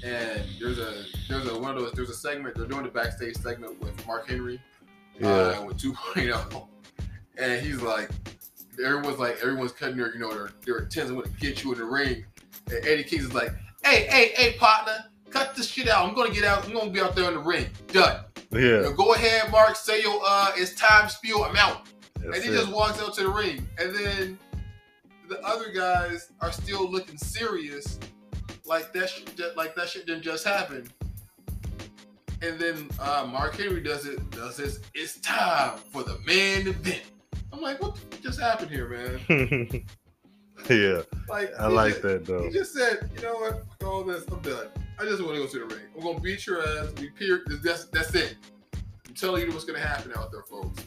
And there's a there's a one of those there's a segment they're doing the backstage segment with Mark Henry Yeah, uh, with 2.0, [LAUGHS] and he's like everyone's like everyone's cutting their you know their their attempts to get you in the ring, and Eddie Kingston's like hey hey hey partner cut this shit out I'm gonna get out I'm gonna be out there in the ring done yeah. Now go ahead Mark say your uh it's time spiel I'm out That's and he it. just walks out to the ring. And then the other guys are still looking serious, like that, sh- that like that shit didn't just happen. And then uh, Mark Henry does it. Does this? It's time for the main event. I'm like, what just happened here, man? [LAUGHS] yeah, Like, I like just- that though. He just said, you know what? Fuck all this. I'm done. I just want to go to the ring. I'm gonna beat your ass. We peer. That's that's it. I'm telling you what's gonna happen out there, folks.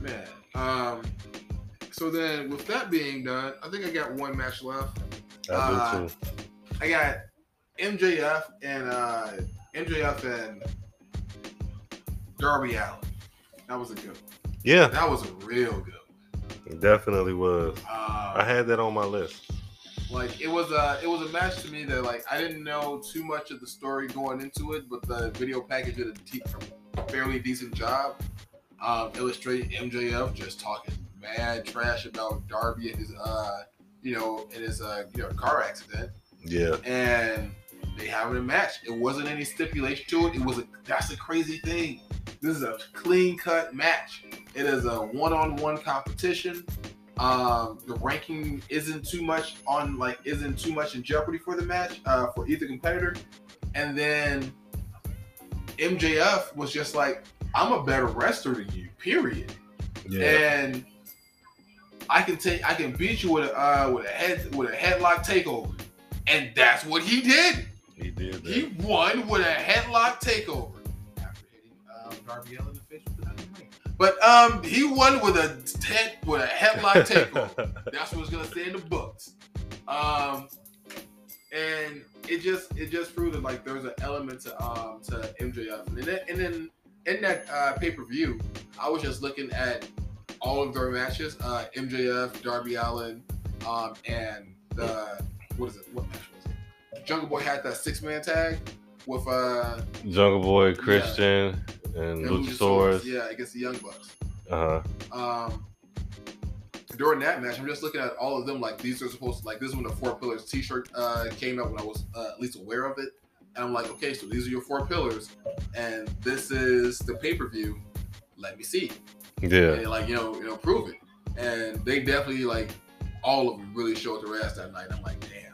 Man. Um. So then, with that being done, I think I got one match left. I uh, do too. I got MJF and uh MJF and Darby Allin. That was a good. One. Yeah, That was a real good. it definitely was. One. Uh, I had that on my list. Like it was a it was a match to me that like I didn't know too much of the story going into it, but the video package did a fairly decent job. um, illustrated MJF just talking mad trash about Darby and his, uh, you know, in his, uh, you know, car accident, Yeah. and they having a match. It wasn't any stipulation to it. It was a that's a crazy thing. This is a clean cut match. It is a one on one competition. Um, the ranking isn't too much on like isn't too much in jeopardy for the match uh, for either competitor. And then MJF was just like, I'm a better wrestler than you. Period. Yeah. And I can take I can beat you with a uh, with a head with a headlock takeover. And that's what he did. He did that. He won with a headlock takeover after hitting um, Darby Allin in the face with the ring. But um, he won with a head with a headlock [LAUGHS] takeover. That's what's gonna say in the books. Um, and it just it just proved that like there's an element to um to MJF, and then and then in that uh, pay per view, I was just looking at all of their matches. Uh, MJF, Darby Allin, um, and the what is it? What match was? Jungle Boy had that six man tag with uh Jungle Boy, Christian, and and Luchasaurus. Yeah, against the Young Bucks. Uh huh. um during that match, I'm just looking at all of them like these are supposed to like this is when the four pillars t-shirt uh came out when I was uh, at least aware of it. And I'm like, okay, so these are your four pillars, and this is the pay-per-view. Let me see. Yeah. And like, you know, you know, prove it. And they definitely like all of them really showed their ass that night. I'm like, damn,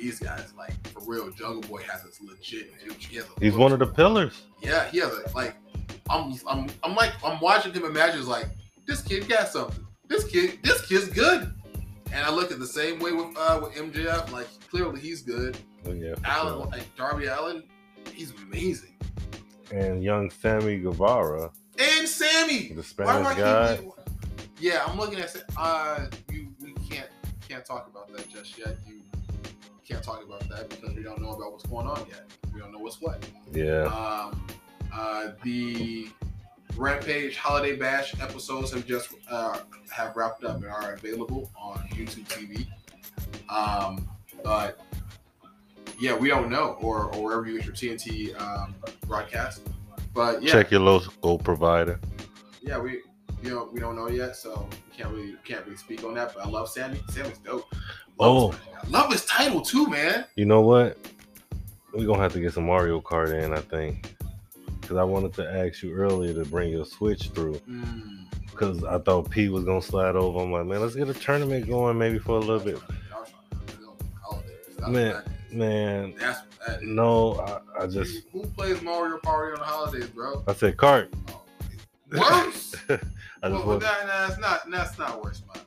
these guys, like for real, Jungle Boy has this legit future. He has He's one of the pillars. yeah, he has a like. I'm I'm I'm like I'm watching him in matches like this kid got something. This kid this kid's good. And I look at the same way with uh with MJF. Like clearly he's good. Oh, yeah. Allin sure. like Darby Allin, he's amazing. And young Sammy Guevara, And Sammy. the Spanish guy. Yeah, I'm looking at uh you we can't can't talk about that just yet. You can't talk about that because we don't know about what's going on yet. We don't know what's what. Yeah. Um, uh, the Rampage Holiday Bash episodes have just uh, have wrapped up and are available on YouTube TV. Um, but yeah, we don't know, or or wherever you get your TNT um, broadcast. But yeah, Check your local provider. yeah, we you know we don't know yet, so we can't really can't really speak on that. But I love Sammy. Sammy's dope. I love his title too, man. You know what? We're gonna have to get some Mario Kart in, I think. Cause I wanted to ask you earlier to bring your Switch through. Mm. Cause I thought P was gonna slide over. I'm like, man, let's get a tournament going maybe for a little bit. Y'all trying to film holidays. That's Man, what that is. Man, That's that no, I, I just who plays Mario Party on the holidays, bro? I said cart. Oh, worse. [LAUGHS] I just well, well, want, that, that's not that's not worse, thing.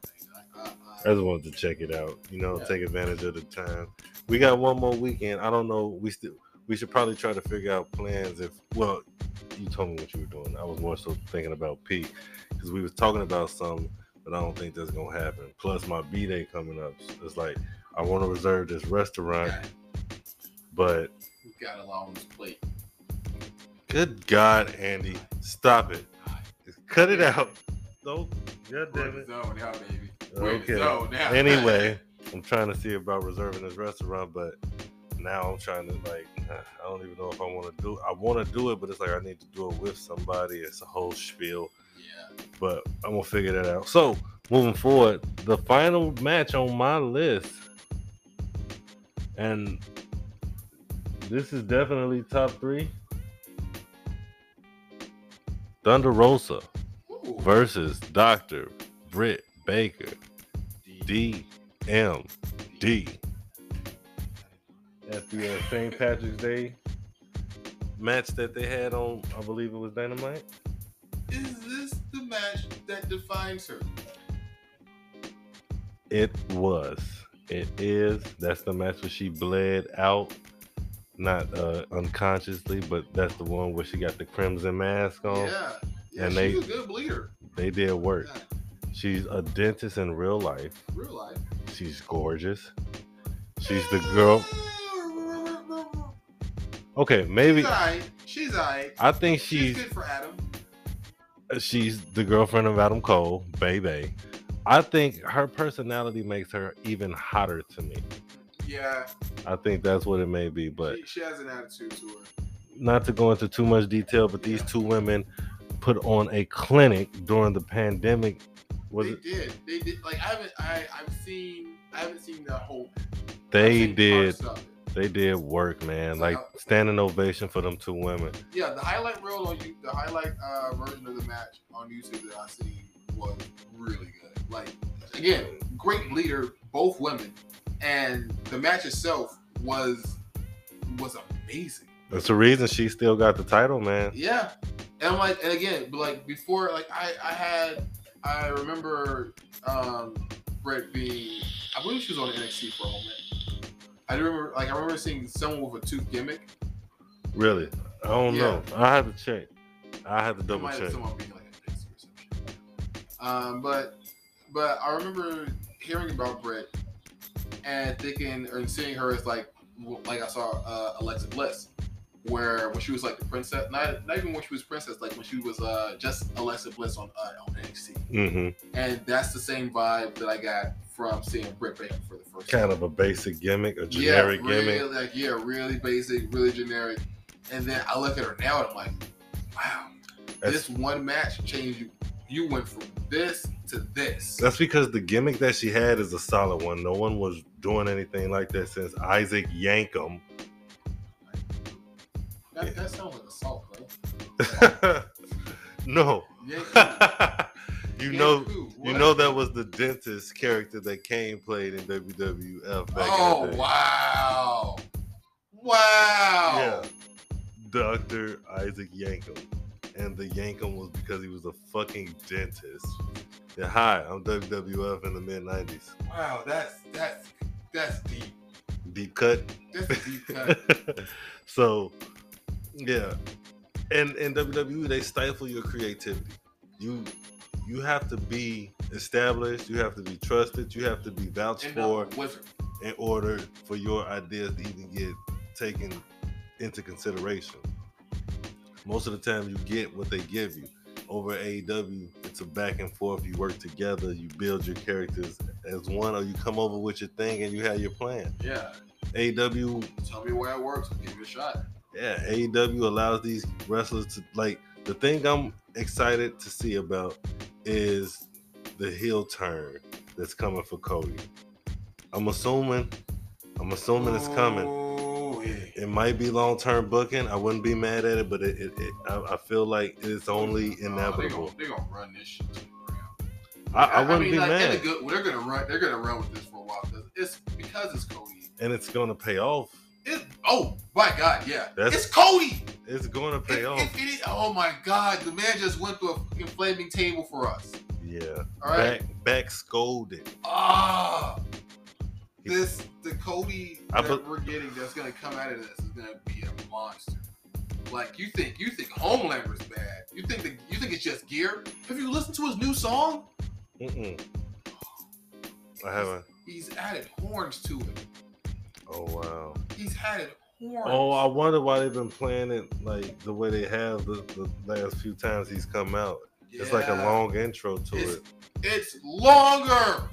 I, just wanted to check it out. You know, Yeah. take advantage of the time. We got one more weekend. I don't know. We still we should probably try to figure out plans. If well, you told me what you were doing. I was more so thinking about Pete because we was talking about something, but I don't think that's gonna happen. Plus, my B day coming up. It's like I want to reserve this restaurant, but we got a lot on this plate. good God, Andy, stop it. Cut it out. No, God damn it. zone now, baby. We're in the Okay. now. Anyway, [LAUGHS] I'm trying to see about reserving this restaurant, but now I'm trying to like [SIGHS] I don't even know if I want to do. I want to do it, but it's like I need to do it with somebody. It's a whole spiel, yeah. but I'm gonna figure that out. So moving forward, the final match on my list, and this is definitely top three. Thunder Rosa Ooh. versus Dr. Britt Baker. DMD. At the uh, St. Patrick's Day match that they had on, I believe it was Dynamite. Is this the match that defines her? It was. It is. That's the match where she bled out, not uh, unconsciously, but that's the one where she got the crimson mask on. Yeah. Yeah, And she's they- a good bleeder. They did work. Yeah. She's a dentist in real life. Real life. She's gorgeous. She's the girl. Okay, maybe She's alright. She's alright. I think She's she's good for Adam. Uh, she's the girlfriend of Adam Cole, baby. I think her personality makes her even hotter to me. Yeah, I think that's what it may be, but she, she has an attitude to her. not to go into too much detail, but these two women put on a clinic during the pandemic. Was they it? did. They did. Like I haven't. I I've seen. I haven't seen the whole. They did. parts of it. They did work, man. Like standing ovation for them two women. Yeah, the highlight reel on you, the highlight uh, version of the match on YouTube that I seen was really good. Like again, great leader, both women, and the match itself was was amazing. That's the reason she still got the title, man. Yeah, and like, and again, like before, like I I had I remember um Britt being I believe she was on NXT for a moment. I remember like I remember seeing someone with a tooth gimmick. Really? I don't Yeah. know. I have to check. I have to double check. someone being like a pixie or something. Um, but but I remember hearing about Britt and thinking or seeing her as like like I saw uh, Alexa Bliss, where when she was like the princess, not not even when she was princess, like when she was uh, just Alexa Bliss on uh, on NXT, Mm-hmm. and that's the same vibe that I got from seeing Britt Baker for the first Kind time. of a basic gimmick, a generic yeah, really, gimmick. like yeah, really basic, really generic. And then I look at her now and I'm like, wow, That's, this one match changed you. You went from this to this. that's because the gimmick that she had is a solid one. No one was doing anything like that since Isaac Yankem. That, that sounds like assault, bro. [LAUGHS] no. Yeah, [LAUGHS] you know you know that was the dentist character that Kane played in WWF back Oh in the oh, day. wow! Wow! Yeah. Dr. Isaac Yankem. And the Yankem was because he was a fucking dentist. Yeah, hi, I'm WWF in the mid 90s. Wow, that's that's that's deep. Deep cut. That's a deep cut. [LAUGHS] so, yeah. And in WWE, they stifle your creativity. You you have to be established, you have to be trusted, you have to be vouched and for uh, in order for your ideas to even get taken into consideration. Most of the time, you get what they give you. Over AEW, it's a back and forth. You work together, you build your characters as one, or you come over with your thing and you have your plan. Yeah. AEW, Tell me where it works. I'll give it a shot. Yeah, AEW allows these wrestlers to like. The thing I'm excited to see about is the heel turn that's coming for Cody. I'm assuming, I'm assuming it's coming. It might be long term booking. I wouldn't be mad at it, but it, it, it I, I feel like it's only inevitable. they're gonna run this shit to the ground. I, I wouldn't mean, be like, mad, good, they're gonna run. They're gonna run with this for a while because it's because it's Cody. and it's gonna pay off. It, oh my God, yeah, That's- it's Cody. It's gonna pay If- off. it oh my God, the man just went through a fucking flaming table for us. yeah, All right. back back scolded. Ah, this the Cody that put- we're getting that's gonna come out of this is gonna be a monster. Like you think you think Homelander's bad. You think that you think it's just gear. Have you listened to his new song? Mm-mm. I haven't. He's added horns to it. Oh wow. He's added horns. Oh, I wonder why they've been playing it like the way they have the, the last few times he's come out. It's like a long intro to It's- it. It's longer.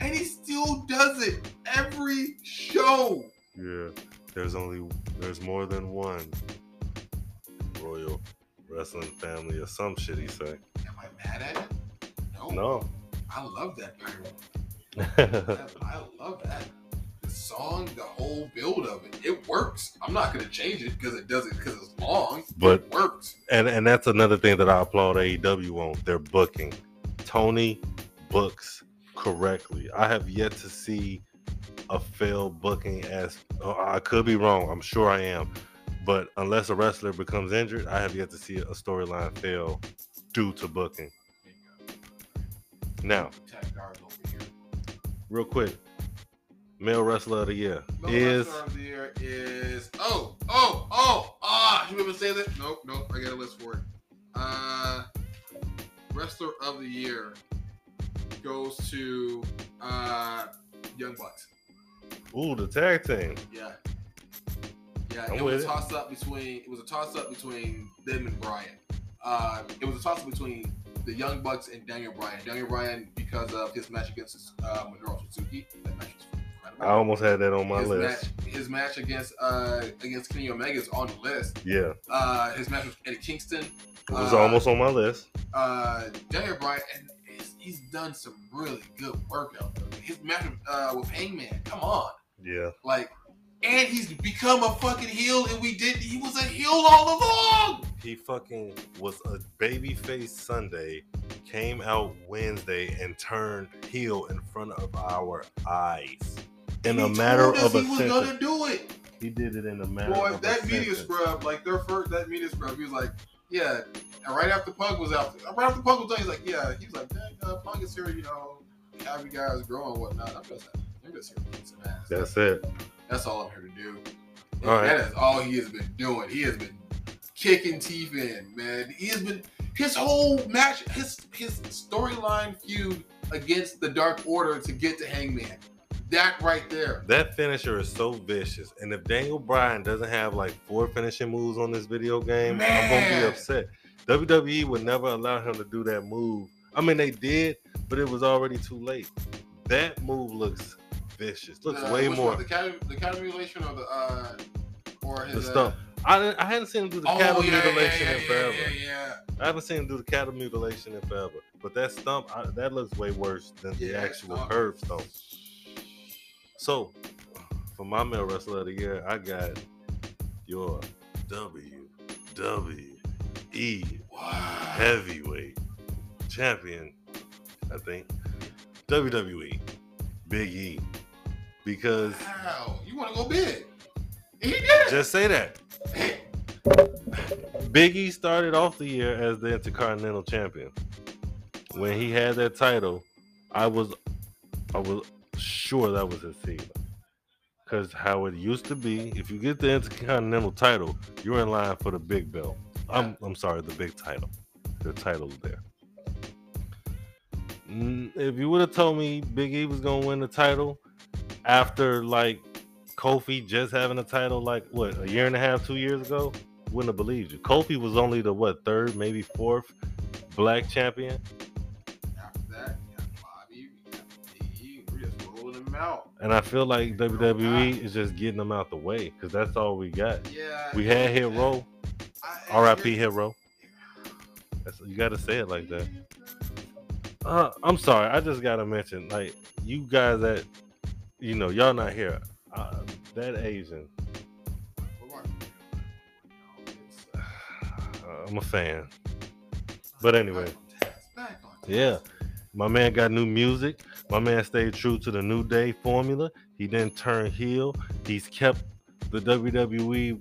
And he still does it every show. Yeah, there's only there's more than one royal wrestling family or some shit he say. Am I mad at it? No. No. I love that pyro. I love that. The song, the whole build of it, it works. I'm not gonna change it because it doesn't because it's long. But- it works. and and that's another thing that I applaud AEW on their booking. Tony books correctly. I have yet to see a failed booking as oh, I could be wrong. I'm sure I am. But unless a wrestler becomes injured, I have yet to see a storyline fail due to booking. Now, real quick, male wrestler of the year No is wrestler of the year is oh oh oh ah. We even say that? Nope nope. I got a list for it. Uh, wrestler of the year goes to uh Young Bucks. ooh the tag team. Yeah. Yeah, I'm it was a toss up between it was a toss up between them and Bryan. Uh, it was a toss between the Young Bucks and Daniel Bryan. Daniel Bryan because of his match against uh, Minoru Suzuki. That match was I almost had that on my his list. Match, his match against uh against Kenny Omega is on the list. Yeah, Uh, his match with Eddie Kingston. it was Uh, almost on my list. Uh, Daniel Bryan, and he's, he's done some really good work out there. His match with, uh, with Hangman, come on, Yeah, like, and he's become a fucking heel, and we did. He was a heel all along. he fucking was a babyface Sunday, came out Wednesday and turned heel in front of our eyes in And a matter of a he was second. gonna do it. He did it in a matter Boy, of that a media second. scrub, like their first, that media scrub, he was like, yeah. And right after Punk was out, right after Punk was done, he's like, yeah. He was like, Dang, uh, Punk is here, you know, have you guys grow and whatnot. I'm just, I'm just here to some ass. That's it. That's all I'm here to do. And All right. That is all he has been doing. He has been kicking teeth in, man. He has been his whole match, his his storyline feud against the Dark Order to get to Hangman. That right there. That finisher is so vicious, and if Daniel Bryan doesn't have like four finishing moves on this video game, I'm gonna be upset. WWE would never allow him to do that move. I mean, they did, but it was already too late. That move looks vicious. Looks The- way more. The cat, the cat mutilation or the uh, or his The stump. I, I hadn't seen him do the Uh, cattle oh, yeah, mutilation yeah, in yeah, forever. Yeah, yeah, I haven't seen him do the cattle mutilation in forever. But that stump, I, that looks way worse than the actual stump. curb stomp. So, for my male wrestler of the year, I got your WWE Wow. heavyweight champion, I think, WWE, Big E. Because, Wow. You want to go big? He did it. just say that. Big E started off the year as the Intercontinental Champion. When he had that title, I was I was sure that was his ceiling. Cause how it used to be, if you get the Intercontinental title, you're in line for the big belt. I'm I'm sorry, the big title. The title's there. If you would have told me Big E was gonna win the title after like Kofi just having a title like what a year and a half, two years ago, wouldn't have believed you. Kofi was only the what third, maybe fourth black champion, After that, you got Bobby, you got Biggie. We're just rolling them out. and I feel like WWE is just getting them out the way because that's all we got. Yeah. We had Hero, R.I.P. Hero. That's, you got to say it like that. Uh, I'm sorry, I just gotta mention, like you guys that, you know, y'all not here. Uh, that Asian, [SIGHS] I'm a fan. But anyway, Back on task. Yeah. My man got new music. My man stayed true to the New Day formula. He didn't turn heel. He's kept the WWE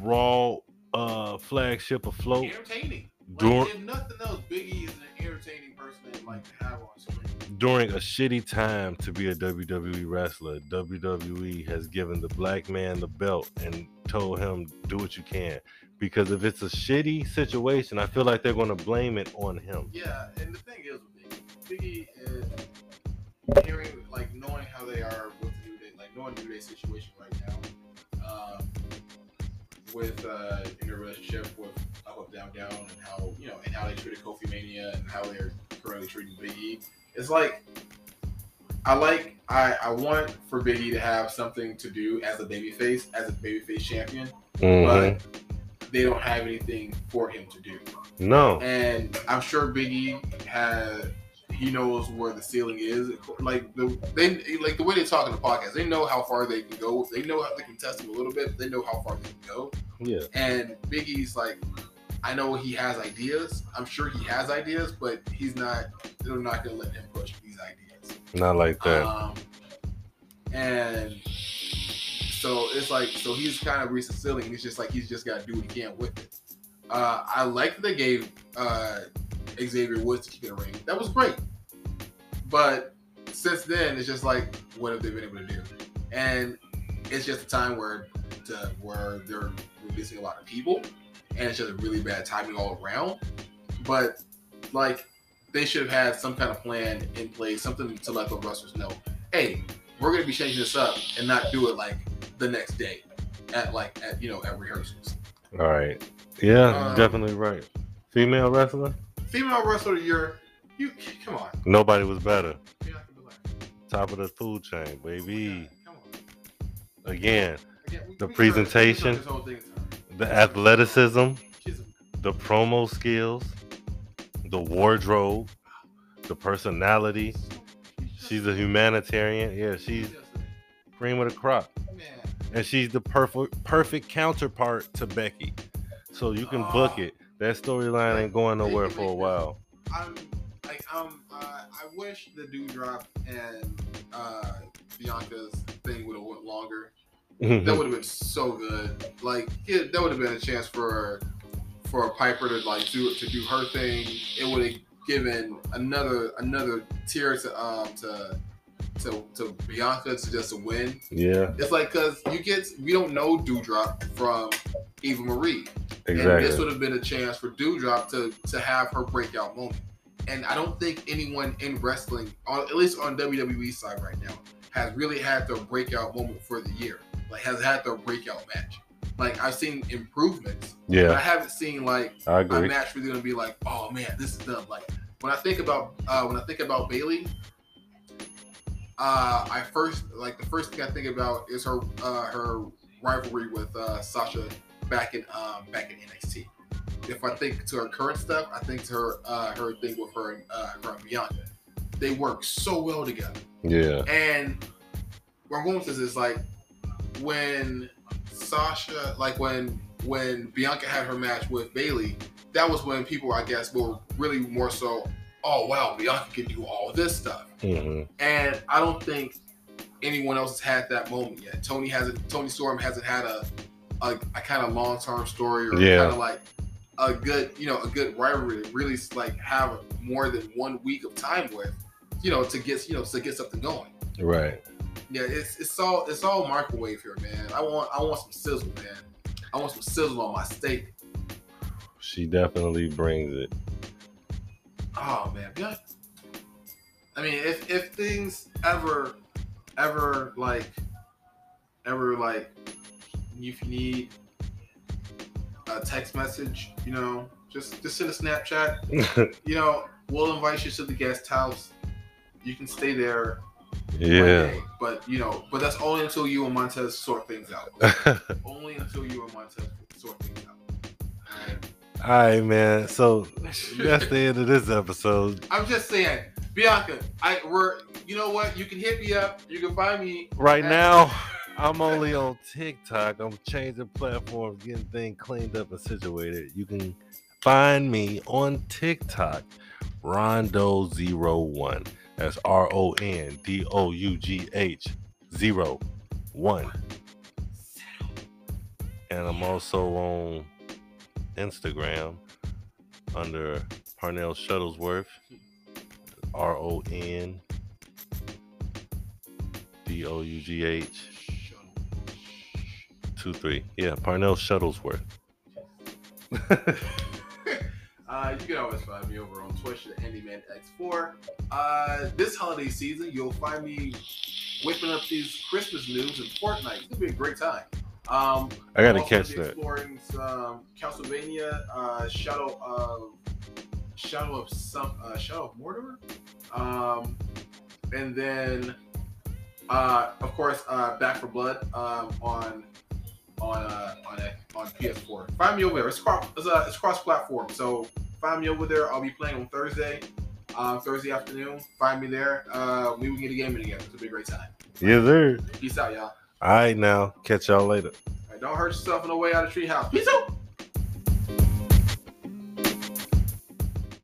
Raw uh, flagship afloat. Entertaining. Like, Dur- if nothing else, Biggie is an entertaining person that like to have on screen. During a shitty time to be a WWE wrestler, WWE has given the black man the belt and told him, do what you can. Because if it's a shitty situation, I feel like they're going to blame it on him. Yeah, and the thing is with Biggie, is hearing like knowing how they are with New Day, like knowing New Day situation right now, um, with uh, in their relationship with Up Up Down Down and how you know and how they treated Kofi Mania and how they're currently treating Biggie. It's like I like I I want for Biggie to have something to do as a babyface, as a babyface champion, Mhm. but they don't have anything for him to do No. and I'm sure Biggie had he knows where the ceiling is. Like the they like the way they talk in the podcast, they know how far they can go. They know how they can test him a little bit. They know how far they can go. Yeah. And Big E's like, I know he has ideas. I'm sure he has ideas, but he's not. They're not gonna let him push these ideas. Not like that. Um, and so it's like, so he's kind of. And it's just like he's just got to do what he can with it. Uh, I like that they gave uh, Xavier Woods to keep the ring. That was great. But since then, it's just like, what have they been able to do? And it's just a time where to, where they're releasing a lot of people, and it's just a really bad timing all around. But like, they should have had some kind of plan in place, something to let the wrestlers know, hey, we're gonna be changing this up and not do it like the next day at like at you know at rehearsals. All right. Yeah, Um, definitely right. Female wrestler? Female wrestler of the year, you come on, Nobody was better. you're not gonna be like, Top of the food chain, baby. yeah, come Again, Again, we- The we can turn- we can presentation. The athleticism, the promo skills, the wardrobe, the personality. She's a humanitarian. Yeah, she's cream of the crop. and she's the perfect perfect counterpart to Becky. So you can book it. That storyline ain't going nowhere for a while. I'm like um uh, I wish the Doudrop and uh Bianca's thing would have went longer. That would have been so good. Like yeah, that would have been a chance for for Piper to like do to do her thing. It would have given another another tier to um to to, to Bianca to just win. yeah, It's like because you get we don't know Doudrop from Eva Marie. And this would have been a chance for Doudrop to to have her breakout moment. And I don't think anyone in wrestling, on, at least on WWE side right now, has really had their breakout moment for the year. Like has had their breakout match. Like I've seen improvements, but I haven't seen like I a agree. match really gonna be like, oh man, this is them. Like when I think about uh, when I think about Bayley, uh, I first like the first thing I think about is her uh, her rivalry with uh, Sasha back in um, back in NXT. If I think to her current stuff, I think to her uh, her thing with her and uh, her and Bianca. They work so well together. Yeah, And where I'm going with this is like when Sasha, like when when Bianca had her match with Bayley, that was when people, I guess, were really more so, oh wow, Bianca can do all this stuff. hmm And I don't think anyone else has had that moment yet. Toni hasn't. Toni Storm hasn't had a a, a kind of long term story or Yeah. kind of like a good, you know, a good rivalry to really like have more than one week of time with, you know, to get you know to get something going. right. Yeah, it's it's all it's all microwave here, man. I want I want some sizzle, man. I want some sizzle on my steak. She definitely brings it. Oh man, yeah. I mean, if if things ever ever like ever like if you need a text message, you know, just just send a Snapchat. [LAUGHS] You know, we'll invite you to the guest house. You can stay there. Yeah. day, but you know, but that's only until you and Montez sort things out. [LAUGHS] only until you and Montez sort things out. All right, man. So that's the end of this episode. [LAUGHS] I'm just saying, Bianca, I we're you know what? You can hit me up. You can find me Right at- now, [LAUGHS] I'm only on TikTok. I'm changing platforms, getting things cleaned up and situated. You can find me on TikTok, Rondo01. That's R O N D O U G H zero one. And I'm also on Instagram under Parnell Shuttlesworth. R O N D O U G H two three. Yeah, Parnell Shuttlesworth. [LAUGHS] Uh, you can always find me over on Twitch at HandymanX4. Uh, this holiday season, you'll find me whipping up these Christmas news and Fortnite. It's gonna be a great time. Um, I gotta catch that. Exploring some Castlevania, uh, Shadow of Shadow of some uh, Shadow of Mordor, um, and then uh, of course uh, Back 4 Blood um, on on uh, on on PS4. Find me over there. It's cross it's, uh, it's cross platform, so find me over there. I'll be playing on Thursday. Uh, Thursday afternoon, find me there. Uh, we can get a game in together. It's a be a great time. Yes, sir. Peace out, y'all. All right, now catch y'all later. All right, don't hurt yourself on the way out of Treehouse. Peace out.